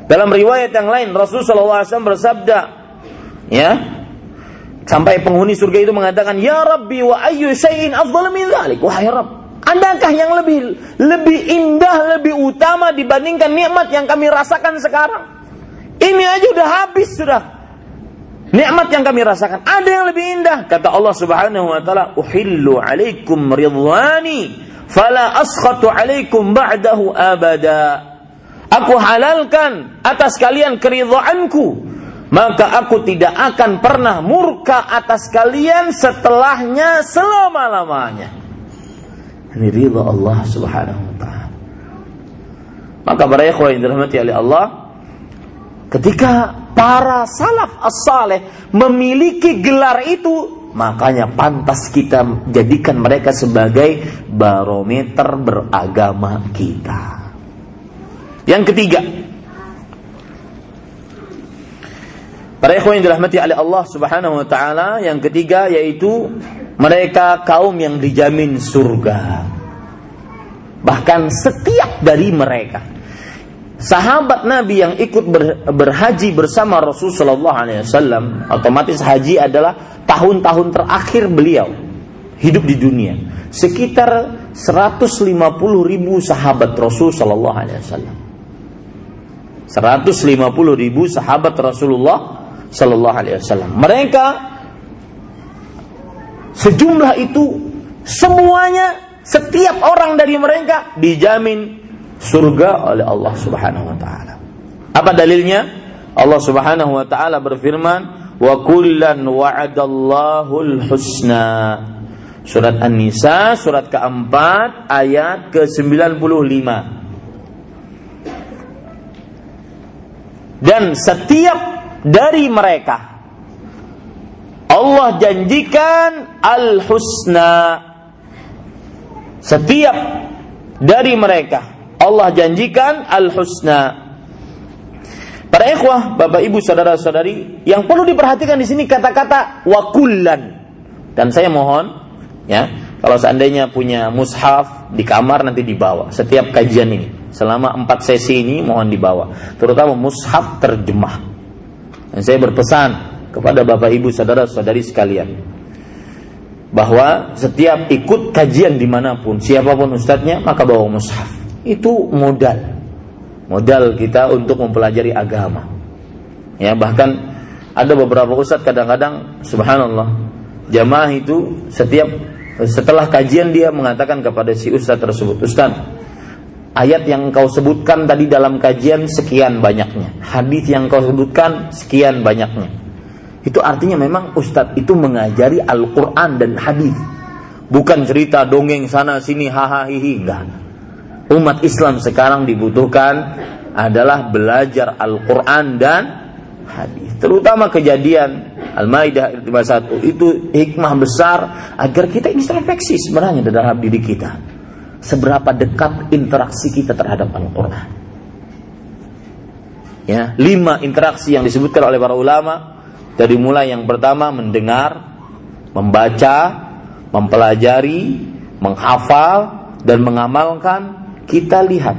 Dalam riwayat yang lain Rasulullah SAW bersabda, ya, sampai penghuni surga itu mengatakan, Ya Rabbi wa ayyu syai'in afdal min dhalik. Wahai Rabb, adakah yang lebih lebih indah, lebih utama dibandingkan nikmat yang kami rasakan sekarang? Ini aja udah habis sudah. Nikmat yang kami rasakan ada yang lebih indah. Kata Allah Subhanahu wa taala, "Uhillu 'alaikum ridwani fala askhatu 'alaikum ba'dahu abada." Aku halalkan atas kalian keridhaanku, maka aku tidak akan pernah murka atas kalian setelahnya selama-lamanya. Ini ridha Allah Subhanahu wa taala. Maka para ikhwan yang dirahmati oleh Allah, ketika para salaf as-saleh memiliki gelar itu, makanya pantas kita jadikan mereka sebagai barometer beragama kita. Yang ketiga, para ikhwan yang dirahmati oleh Allah Subhanahu wa taala, yang ketiga yaitu mereka kaum yang dijamin surga. Bahkan setiap dari mereka sahabat Nabi yang ikut ber, berhaji bersama Rasul Shallallahu Alaihi Wasallam, otomatis haji adalah tahun-tahun terakhir beliau hidup di dunia. Sekitar 150 ribu sahabat Rasul Shallallahu Alaihi Wasallam. 150 ribu sahabat Rasulullah Shallallahu Alaihi Wasallam. Mereka sejumlah itu semuanya setiap orang dari mereka dijamin surga oleh Allah Subhanahu wa taala. Apa dalilnya? Allah Subhanahu wa taala berfirman, "Wa kullan wa'adallahu husna." Surat An-Nisa surat keempat ayat ke-95. Dan setiap dari mereka Allah janjikan al-husna. Setiap dari mereka Allah janjikan al-husna. Para ikhwah, Bapak Ibu, saudara-saudari, yang perlu diperhatikan di sini kata-kata wakullan. Dan saya mohon, ya, kalau seandainya punya mushaf di kamar nanti dibawa setiap kajian ini. Selama empat sesi ini mohon dibawa, terutama mushaf terjemah. Dan saya berpesan kepada Bapak Ibu, saudara-saudari sekalian, bahwa setiap ikut kajian di mana pun, siapa pun ustadznya, maka bawa mushaf itu modal. Modal kita untuk mempelajari agama. Ya bahkan ada beberapa ustadz kadang-kadang subhanallah jamaah itu setiap setelah kajian dia mengatakan kepada si ustadz tersebut ustadz ayat yang kau sebutkan tadi dalam kajian sekian banyaknya. Hadis yang kau sebutkan sekian banyaknya. Itu artinya memang ustadz itu mengajari Al-Quran dan hadis. Bukan cerita dongeng sana sini hahaha enggak umat Islam sekarang dibutuhkan adalah belajar Al-Quran dan hadis. Terutama kejadian Al-Maidah 51 itu hikmah besar agar kita introspeksi sebenarnya dalam diri kita. Seberapa dekat interaksi kita terhadap Al-Quran. Ya, lima interaksi yang disebutkan oleh para ulama dari mulai yang pertama mendengar, membaca, mempelajari, menghafal dan mengamalkan, kita lihat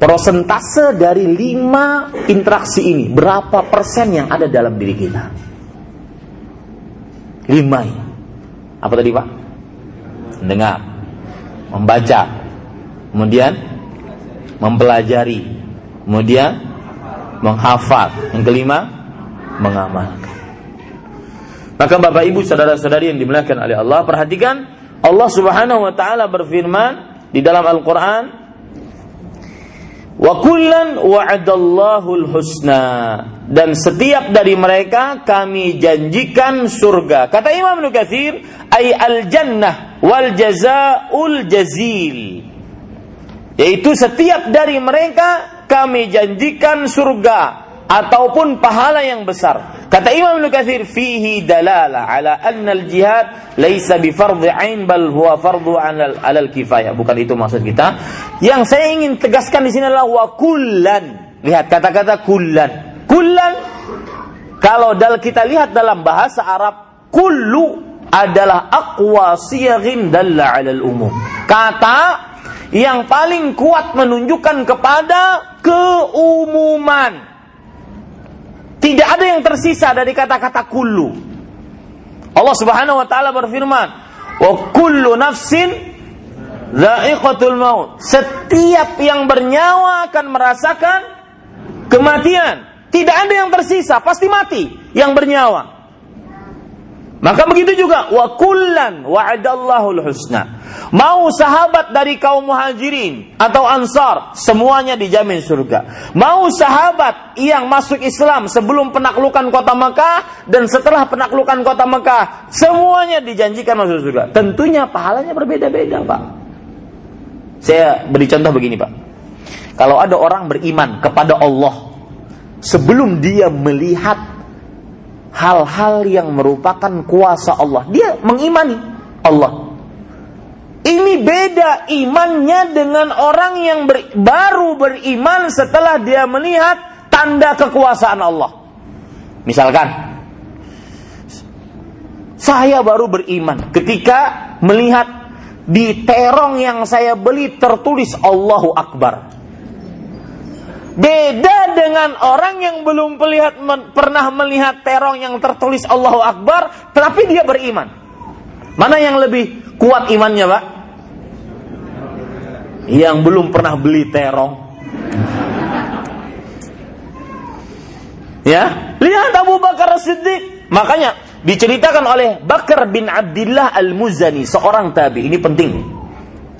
prosentase dari lima interaksi ini berapa persen yang ada dalam diri kita? Lima. Apa tadi Pak? Mendengar, membaca, kemudian mempelajari, kemudian menghafal, yang kelima mengamalkan. Maka Bapak Ibu saudara-saudari yang dimuliakan oleh Allah, perhatikan Allah Subhanahu wa taala berfirman di dalam Al-Qur'an Wa kullan husna dan setiap dari mereka kami janjikan surga. Kata Imam Nukathir, ay al jannah wal jazaul jazil. Yaitu setiap dari mereka kami janjikan surga ataupun pahala yang besar. Kata Imam Nukathir fihi dalala ala anna al-jihad laisa bi fardhi ain bal huwa fardhu ala al-kifayah. Bukan itu maksud kita. Yang saya ingin tegaskan di sini adalah wa kullan. Lihat kata-kata kullan. Kullan kalau dal kita lihat dalam bahasa Arab kullu adalah aqwa siyaghin dalla ala al-umum. Kata yang paling kuat menunjukkan kepada keumuman tidak ada yang tersisa dari kata-kata kullu. Allah Subhanahu wa taala berfirman, "Wa kullu nafsin dha'iqatul maut." Setiap yang bernyawa akan merasakan kematian. Tidak ada yang tersisa, pasti mati yang bernyawa. Maka begitu juga wa kullan wa'adallahu husna. Mau sahabat dari kaum muhajirin atau ansar, semuanya dijamin surga. Mau sahabat yang masuk Islam sebelum penaklukan kota Mekah dan setelah penaklukan kota Mekah, semuanya dijanjikan masuk surga. Tentunya pahalanya berbeda-beda, Pak. Saya beri contoh begini, Pak. Kalau ada orang beriman kepada Allah sebelum dia melihat hal-hal yang merupakan kuasa Allah. Dia mengimani Allah. Ini beda imannya dengan orang yang ber, baru beriman setelah dia melihat tanda kekuasaan Allah. Misalkan, saya baru beriman ketika melihat di terong yang saya beli tertulis Allahu Akbar. Beda dengan orang yang belum melihat, pernah melihat terong yang tertulis Allahu Akbar, tetapi dia beriman. Mana yang lebih kuat imannya, Pak? Yang belum pernah beli terong. Ya, lihat Abu Bakar Siddiq. Makanya diceritakan oleh Bakar bin Abdullah Al-Muzani, seorang tabi. Ini penting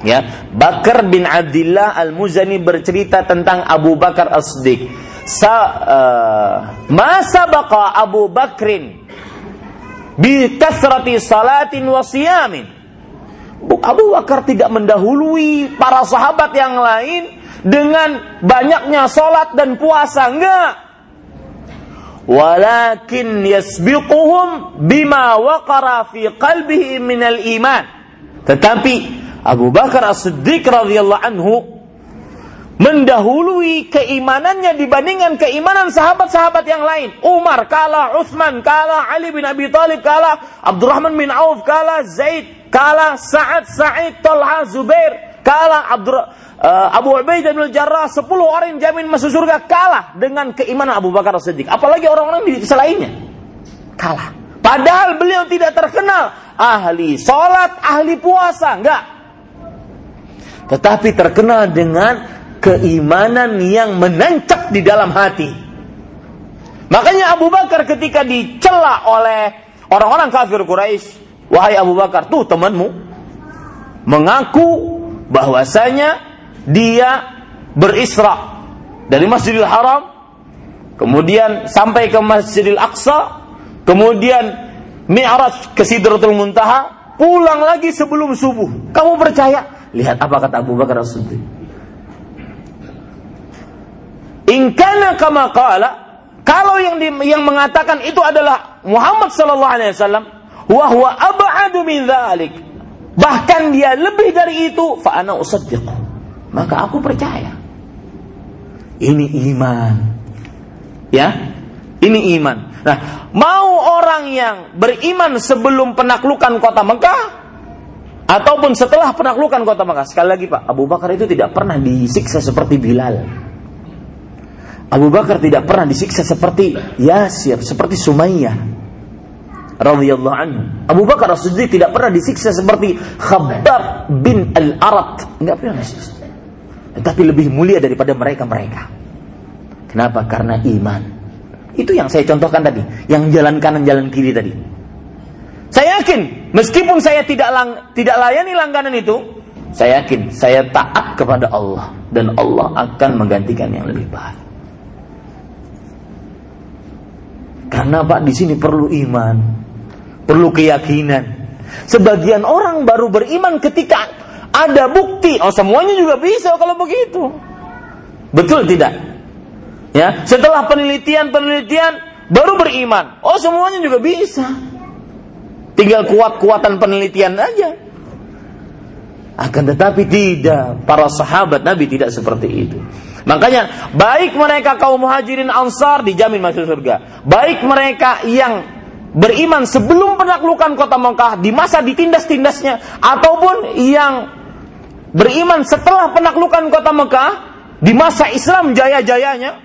ya Bakar bin Abdullah Al-Muzani bercerita tentang Abu Bakar As-Siddiq Sa, uh, masa baqa Abu Bakrin bi kasrati salatin wa siyamin Abu Bakar tidak mendahului para sahabat yang lain dengan banyaknya salat dan puasa enggak. Walakin yasbiquhum bima waqara fi qalbihi minal iman. Tetapi Abu Bakar As-Siddiq radhiyallahu anhu mendahului keimanannya dibandingkan keimanan sahabat-sahabat yang lain. Umar kalah, Utsman kalah, Ali bin Abi Thalib kalah, Abdurrahman bin Auf kalah, Zaid kalah, Sa'ad, Sa'id, Talha, Zubair kalah, Abdur, uh, Abu Ubaidah bin Jarrah, 10 orang yang jamin masuk surga kalah dengan keimanan Abu Bakar As-Siddiq. Apalagi orang-orang di selainnya. Kalah. Padahal beliau tidak terkenal ahli sholat, ahli puasa, enggak tetapi terkenal dengan keimanan yang menancap di dalam hati. Makanya Abu Bakar ketika dicela oleh orang-orang kafir Quraisy, wahai Abu Bakar, tuh temanmu mengaku bahwasanya dia berisra dari Masjidil Haram, kemudian sampai ke Masjidil Aqsa, kemudian Mi'raj ke Sidratul Muntaha, pulang lagi sebelum subuh. Kamu percaya? Lihat apa kata Abu Bakar As-Siddiq. In kana kama qala, kalau yang di, yang mengatakan itu adalah Muhammad sallallahu alaihi wasallam, wa huwa ab'adu min dzalik. Bahkan dia lebih dari itu, fa ana usaddiq. Maka aku percaya. Ini iman. Ya? Ini iman. Nah, mau orang yang beriman sebelum penaklukan kota Mekah ataupun setelah penaklukan kota Mekah. Sekali lagi Pak, Abu Bakar itu tidak pernah disiksa seperti Bilal. Abu Bakar tidak pernah disiksa seperti Yasir, seperti Sumayyah radhiyallahu anhu. Abu Bakar As-Siddiq tidak pernah disiksa seperti Khabbab bin Al-Arat, enggak pernah disiksa. Tetapi lebih mulia daripada mereka-mereka. Kenapa? Karena iman. Itu yang saya contohkan tadi, yang jalan kanan jalan kiri tadi. Saya yakin, meskipun saya tidak lang, tidak layani langganan itu, saya yakin saya taat kepada Allah dan Allah akan menggantikan yang lebih baik. Karena Pak di sini perlu iman, perlu keyakinan. Sebagian orang baru beriman ketika ada bukti. Oh semuanya juga bisa kalau begitu. Betul tidak? Ya, setelah penelitian-penelitian baru beriman. Oh semuanya juga bisa. Tinggal kuat-kuatan penelitian aja. Akan tetapi tidak, para sahabat Nabi tidak seperti itu. Makanya baik mereka kaum muhajirin ansar dijamin masuk surga. Baik mereka yang beriman sebelum penaklukan kota Mekah di masa ditindas-tindasnya ataupun yang beriman setelah penaklukan kota Mekah di masa Islam jaya-jayanya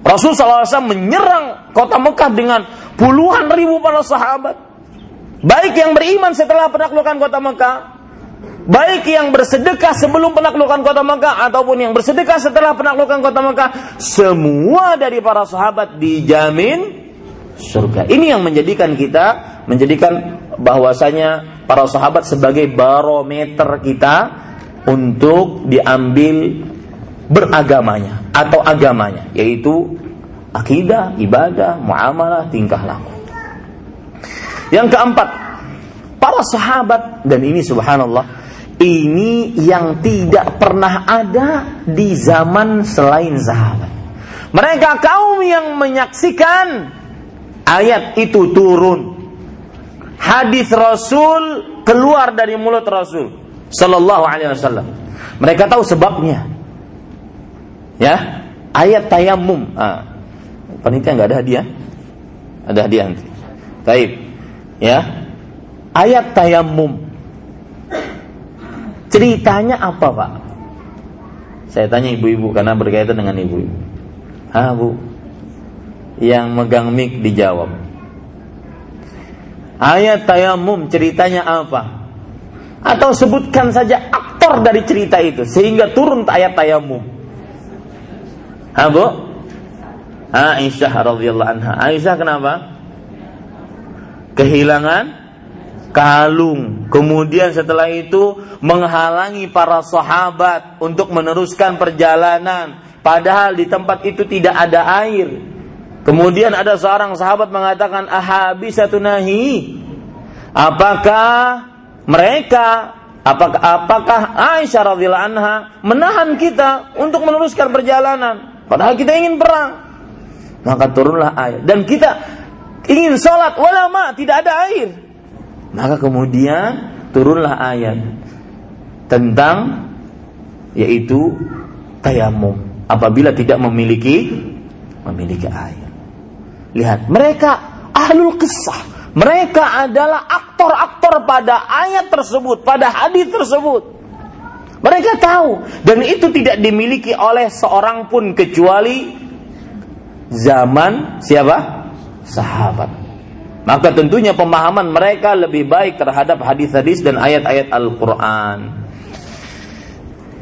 Rasul SAW menyerang kota Mekah dengan puluhan ribu para sahabat baik yang beriman setelah penaklukan kota Mekah baik yang bersedekah sebelum penaklukan kota Mekah ataupun yang bersedekah setelah penaklukan kota Mekah, semua dari para sahabat dijamin surga. Ini yang menjadikan kita menjadikan bahwasanya para sahabat sebagai barometer kita untuk diambil beragamanya atau agamanya yaitu akidah, ibadah, muamalah, tingkah laku. Yang keempat, para sahabat dan ini subhanallah ini yang tidak pernah ada di zaman selain sahabat. Mereka kaum yang menyaksikan ayat itu turun. Hadis Rasul keluar dari mulut Rasul sallallahu alaihi wasallam. Mereka tahu sebabnya. Ya, ayat tayamum. Ah, panitia nggak ada hadiah? Ada hadiah nanti. Taib. Ya. Ayat tayamum Ceritanya apa pak? Saya tanya ibu-ibu karena berkaitan dengan ibu-ibu. Ah bu, yang megang mic dijawab. Ayat tayamum ceritanya apa? Atau sebutkan saja aktor dari cerita itu sehingga turun ayat tayamum. Ha bu? Aisyah radhiyallahu anha. Aisyah kenapa? Kehilangan kalung. Kemudian setelah itu menghalangi para sahabat untuk meneruskan perjalanan. Padahal di tempat itu tidak ada air. Kemudian ada seorang sahabat mengatakan, satu nahi. Apakah mereka apakah apakah Aisyah radhiyallahu anha menahan kita untuk meneruskan perjalanan padahal kita ingin perang maka turunlah air dan kita ingin sholat walama tidak ada air maka kemudian turunlah ayat tentang yaitu tayamum apabila tidak memiliki memiliki air. Lihat, mereka ahlul kisah. Mereka adalah aktor-aktor pada ayat tersebut, pada hadis tersebut. Mereka tahu dan itu tidak dimiliki oleh seorang pun kecuali zaman siapa? Sahabat. Maka tentunya pemahaman mereka lebih baik terhadap hadis-hadis dan ayat-ayat Al-Quran.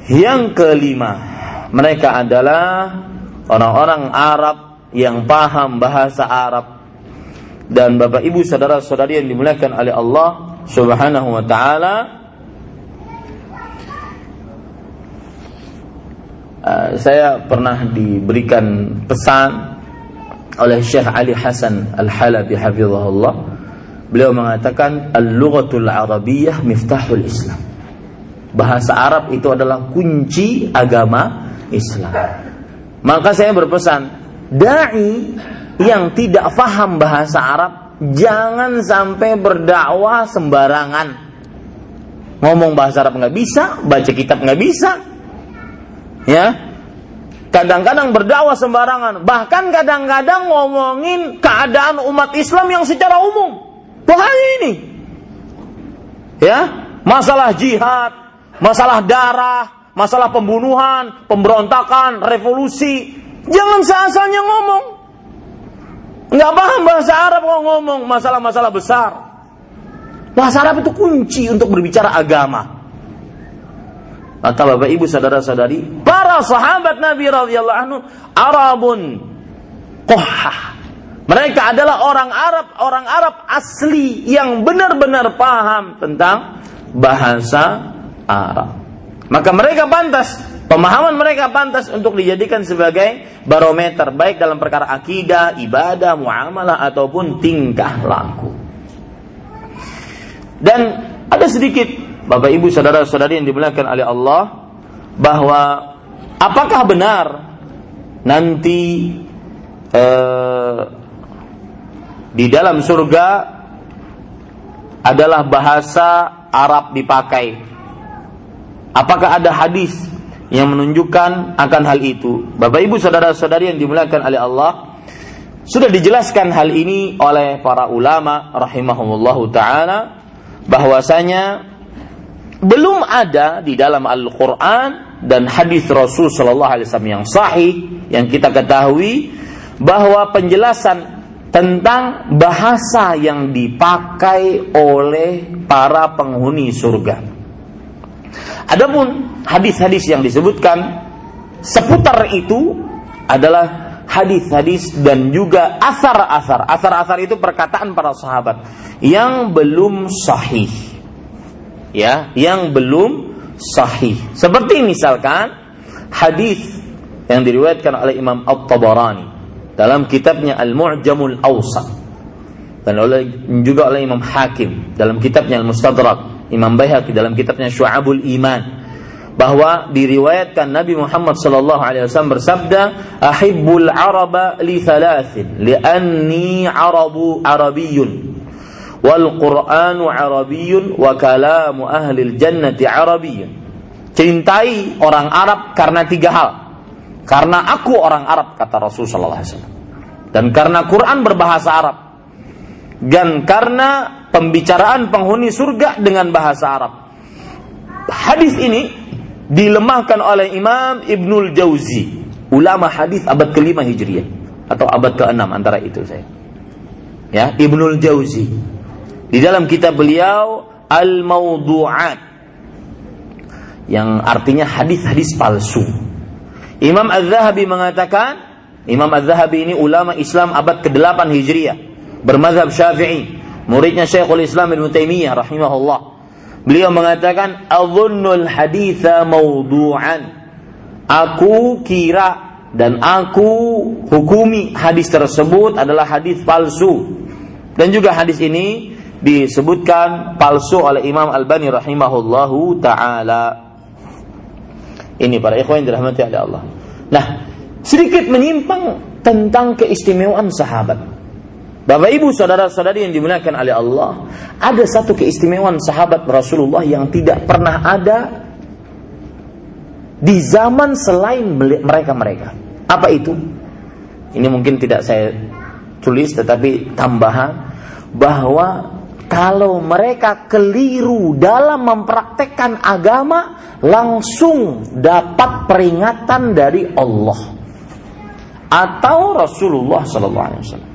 Yang kelima, mereka adalah orang-orang Arab yang paham bahasa Arab. Dan Bapak Ibu saudara-saudari yang dimuliakan oleh Allah Subhanahu wa taala, uh, saya pernah diberikan pesan oleh Syekh Ali Hasan Al-Halabi hafizahullah. Beliau mengatakan al-lughatul arabiyyah miftahul Islam. Bahasa Arab itu adalah kunci agama Islam. Maka saya berpesan dai yang tidak faham bahasa Arab jangan sampai berdakwah sembarangan. Ngomong bahasa Arab nggak bisa baca kitab nggak bisa. Ya Kadang-kadang berdakwah sembarangan, bahkan kadang-kadang ngomongin keadaan umat Islam yang secara umum. Bahaya ini. Ya, masalah jihad, masalah darah, masalah pembunuhan, pemberontakan, revolusi. Jangan seasalnya ngomong. Nggak paham bahasa Arab kok ngomong masalah-masalah besar. Bahasa Arab itu kunci untuk berbicara agama. Maka Bapak Ibu saudara-saudari, para sahabat Nabi radhiyallahu anhu Arabun kohah. Mereka adalah orang Arab, orang Arab asli yang benar-benar paham tentang bahasa Arab. Maka mereka pantas, pemahaman mereka pantas untuk dijadikan sebagai barometer baik dalam perkara akidah, ibadah, muamalah ataupun tingkah laku. Dan ada sedikit Bapak Ibu saudara-saudari yang dimuliakan oleh Allah bahwa apakah benar nanti eh, di dalam surga adalah bahasa Arab dipakai. Apakah ada hadis yang menunjukkan akan hal itu? Bapak Ibu saudara-saudari yang dimuliakan oleh Allah, sudah dijelaskan hal ini oleh para ulama rahimahumullahu taala bahwasanya belum ada di dalam Al-Qur'an dan hadis Rasul sallallahu alaihi wasallam yang sahih yang kita ketahui bahwa penjelasan tentang bahasa yang dipakai oleh para penghuni surga. Adapun hadis-hadis yang disebutkan seputar itu adalah hadis-hadis dan juga asar-asar. Asar-asar itu perkataan para sahabat yang belum sahih ya yang belum sahih. Seperti misalkan hadis yang diriwayatkan oleh Imam At-Tabarani dalam kitabnya Al-Mu'jamul Awsat dan oleh juga oleh Imam Hakim dalam kitabnya Al-Mustadrak, Imam Baihaqi dalam kitabnya Syu'abul Iman bahwa diriwayatkan Nabi Muhammad sallallahu alaihi wasallam bersabda ahibbul araba li thalathin li'anni arabu arabiyyun wal Qur'anu Arabiyyun wa kalamu ahli jannati Arabiyyun. Cintai orang Arab karena tiga hal. Karena aku orang Arab kata Rasul sallallahu alaihi wasallam. Dan karena Quran berbahasa Arab. Dan karena pembicaraan penghuni surga dengan bahasa Arab. Hadis ini dilemahkan oleh Imam Ibnul Jauzi, ulama hadis abad kelima Hijriah atau abad ke-6 antara itu saya. Ya, Ibnul Jauzi di dalam kitab beliau Al-Mawdu'at yang artinya hadis-hadis palsu. Imam Az-Zahabi mengatakan, Imam Az-Zahabi ini ulama Islam abad ke-8 Hijriah, bermazhab Syafi'i, muridnya Syekhul Islam Ibnu Taimiyah rahimahullah. Beliau mengatakan, "Adzunnul haditha mawdu'an." Aku kira dan aku hukumi hadis tersebut adalah hadis palsu. Dan juga hadis ini disebutkan palsu oleh Imam Al-Bani rahimahullahu taala. Ini para ikhwan yang dirahmati oleh Allah. Nah, sedikit menyimpang tentang keistimewaan sahabat. Bapak Ibu saudara-saudari yang dimuliakan oleh Allah, ada satu keistimewaan sahabat Rasulullah yang tidak pernah ada di zaman selain mereka-mereka. Apa itu? Ini mungkin tidak saya tulis tetapi tambahan bahwa kalau mereka keliru dalam mempraktekkan agama langsung dapat peringatan dari Allah atau Rasulullah sallallahu alaihi wasallam.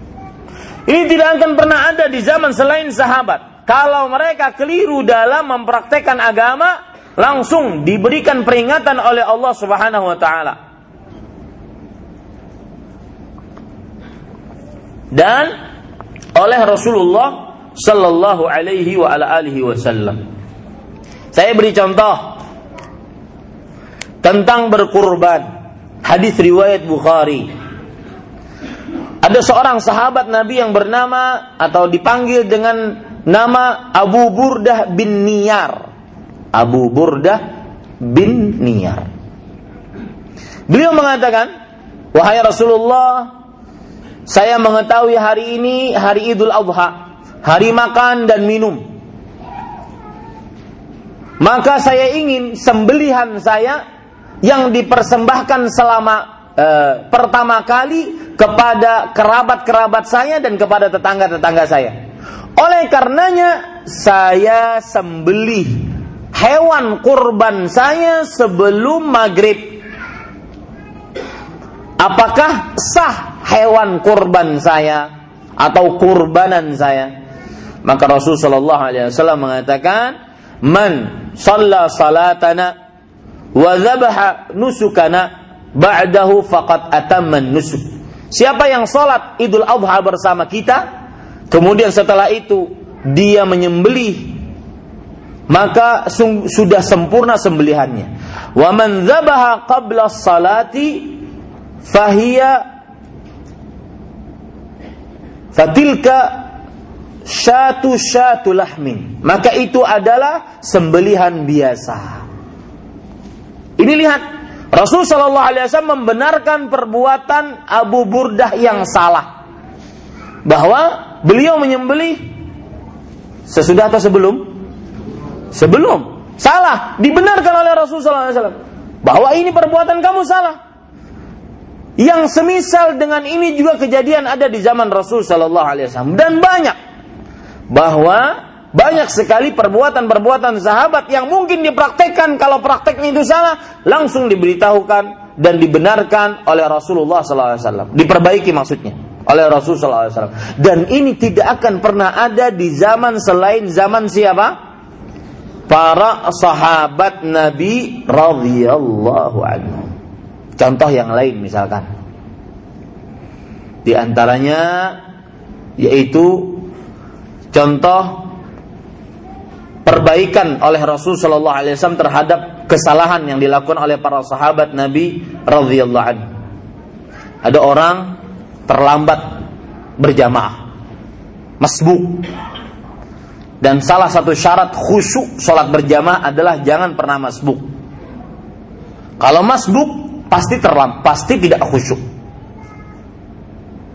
Ini tidak akan pernah ada di zaman selain sahabat. Kalau mereka keliru dalam mempraktekkan agama, langsung diberikan peringatan oleh Allah Subhanahu wa taala. Dan oleh Rasulullah sallallahu alaihi wa ala alihi wasallam. Saya beri contoh tentang berkurban. Hadis riwayat Bukhari. Ada seorang sahabat Nabi yang bernama atau dipanggil dengan nama Abu Burdah bin Niyar. Abu Burdah bin Niyar. Beliau mengatakan, "Wahai Rasulullah, saya mengetahui hari ini hari Idul Adha hari makan dan minum. Maka saya ingin sembelihan saya yang dipersembahkan selama eh, pertama kali kepada kerabat-kerabat saya dan kepada tetangga-tetangga saya. Oleh karenanya saya sembelih hewan kurban saya sebelum maghrib. Apakah sah hewan kurban saya atau kurbanan saya? Maka Rasul Shallallahu Alaihi Wasallam mengatakan, "Man shalla salatana wa dhabaha nusukana ba'dahu faqad atamman nusuk." Siapa yang sholat Idul Adha bersama kita, kemudian setelah itu dia menyembelih, maka sudah sempurna sembelihannya. Wa man dzabaha qabla salati fahiya fatilka syatu syatu lahmin. Maka itu adalah sembelihan biasa. Ini lihat. Rasul Wasallam membenarkan perbuatan Abu Burdah yang salah. Bahwa beliau menyembelih sesudah atau sebelum? Sebelum. Salah. Dibenarkan oleh Rasul Wasallam. Bahwa ini perbuatan kamu salah. Yang semisal dengan ini juga kejadian ada di zaman Rasul Wasallam. Dan banyak bahwa banyak sekali perbuatan-perbuatan sahabat yang mungkin dipraktekkan. Kalau prakteknya itu salah langsung diberitahukan dan dibenarkan oleh Rasulullah SAW diperbaiki maksudnya oleh Rasul SAW dan ini tidak akan pernah ada di zaman selain zaman siapa? Para sahabat Nabi radhiyallahu anhu. Contoh yang lain misalkan. Di antaranya yaitu contoh perbaikan oleh Rasul Shallallahu Alaihi Wasallam terhadap kesalahan yang dilakukan oleh para sahabat Nabi radhiyallahu anhu. Ada orang terlambat berjamaah, masbuk. Dan salah satu syarat khusyuk sholat berjamaah adalah jangan pernah masbuk. Kalau masbuk pasti terlambat, pasti tidak khusyuk.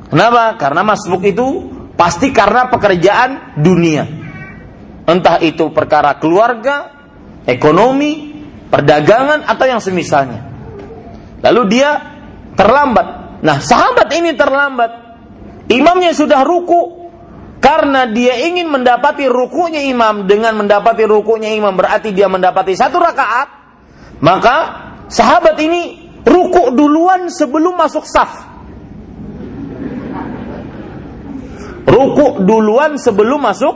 Kenapa? Karena masbuk itu pasti karena pekerjaan dunia. Entah itu perkara keluarga, ekonomi, perdagangan atau yang semisalnya. Lalu dia terlambat. Nah, sahabat ini terlambat. Imamnya sudah ruku karena dia ingin mendapati rukunya imam dengan mendapati rukunya imam berarti dia mendapati satu rakaat. Maka sahabat ini ruku duluan sebelum masuk saf. Ruku duluan sebelum masuk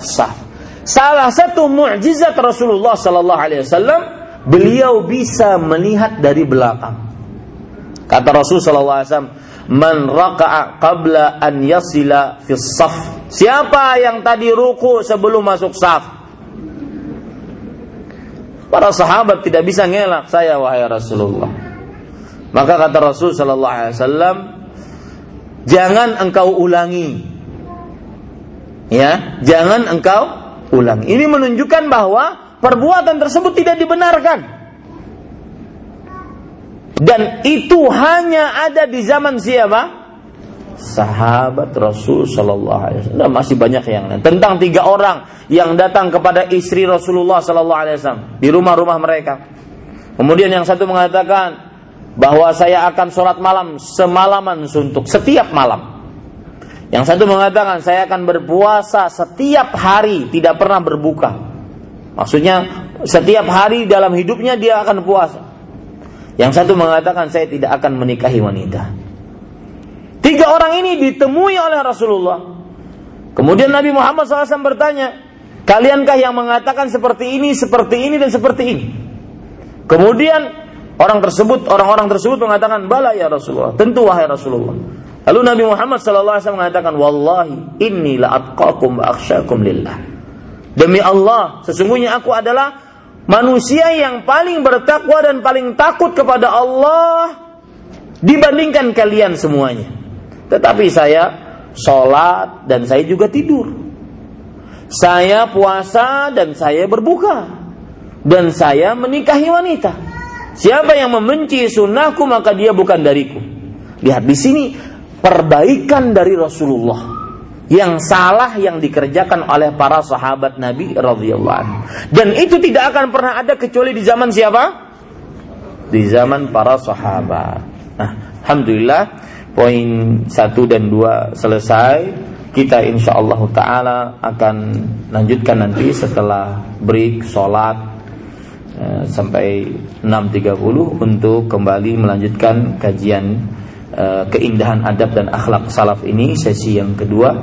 saf. Salah satu mukjizat Rasulullah sallallahu alaihi wasallam, beliau bisa melihat dari belakang. Kata Rasul sallallahu alaihi wasallam, "Man raka'a qabla an yasila fi saf." Siapa yang tadi ruku sebelum masuk saf? Para sahabat tidak bisa ngelak saya wahai Rasulullah. Maka kata Rasul sallallahu alaihi wasallam, jangan engkau ulangi. Ya, jangan engkau ulangi. Ini menunjukkan bahwa perbuatan tersebut tidak dibenarkan. Dan itu hanya ada di zaman siapa? Sahabat Rasul Sallallahu Alaihi Wasallam. masih banyak yang lain. Tentang tiga orang yang datang kepada istri Rasulullah Sallallahu Alaihi Wasallam di rumah-rumah mereka. Kemudian yang satu mengatakan, bahwa saya akan sholat malam semalaman suntuk setiap malam. Yang satu mengatakan saya akan berpuasa setiap hari tidak pernah berbuka. Maksudnya setiap hari dalam hidupnya dia akan puasa. Yang satu mengatakan saya tidak akan menikahi wanita. Tiga orang ini ditemui oleh Rasulullah. Kemudian Nabi Muhammad SAW bertanya, kaliankah yang mengatakan seperti ini, seperti ini, dan seperti ini? Kemudian Orang tersebut, orang-orang tersebut mengatakan, "Bala ya Rasulullah." Tentu wahai Rasulullah. Lalu Nabi Muhammad wasallam mengatakan, "Wallahi inni la atqakum wa akhsyakum lillah." Demi Allah, sesungguhnya aku adalah manusia yang paling bertakwa dan paling takut kepada Allah dibandingkan kalian semuanya. Tetapi saya sholat dan saya juga tidur. Saya puasa dan saya berbuka. Dan saya menikahi wanita. Siapa yang membenci sunnahku maka dia bukan dariku. Lihat di sini perbaikan dari Rasulullah yang salah yang dikerjakan oleh para sahabat Nabi radhiyallahu anhu. Dan itu tidak akan pernah ada kecuali di zaman siapa? Di zaman para sahabat. Nah, alhamdulillah poin satu dan dua selesai. Kita insya Allah taala akan lanjutkan nanti setelah break sholat uh, sampai 6.30 untuk kembali melanjutkan kajian uh, keindahan adab dan akhlak salaf ini sesi yang kedua.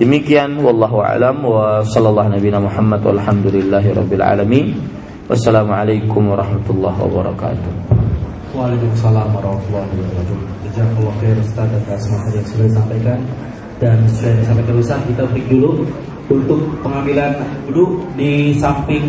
Demikian wallahu alam wa sallallahu nabiyana Muhammad walhamdulillahi rabbil alamin. Wassalamualaikum warahmatullahi wabarakatuh. Waalaikumsalam warahmatullahi wabarakatuh. Jazakallah khair Ustaz atas materi yang sudah disampaikan dan sudah disampaikan Ustaz kita break dulu untuk pengambilan duduk di samping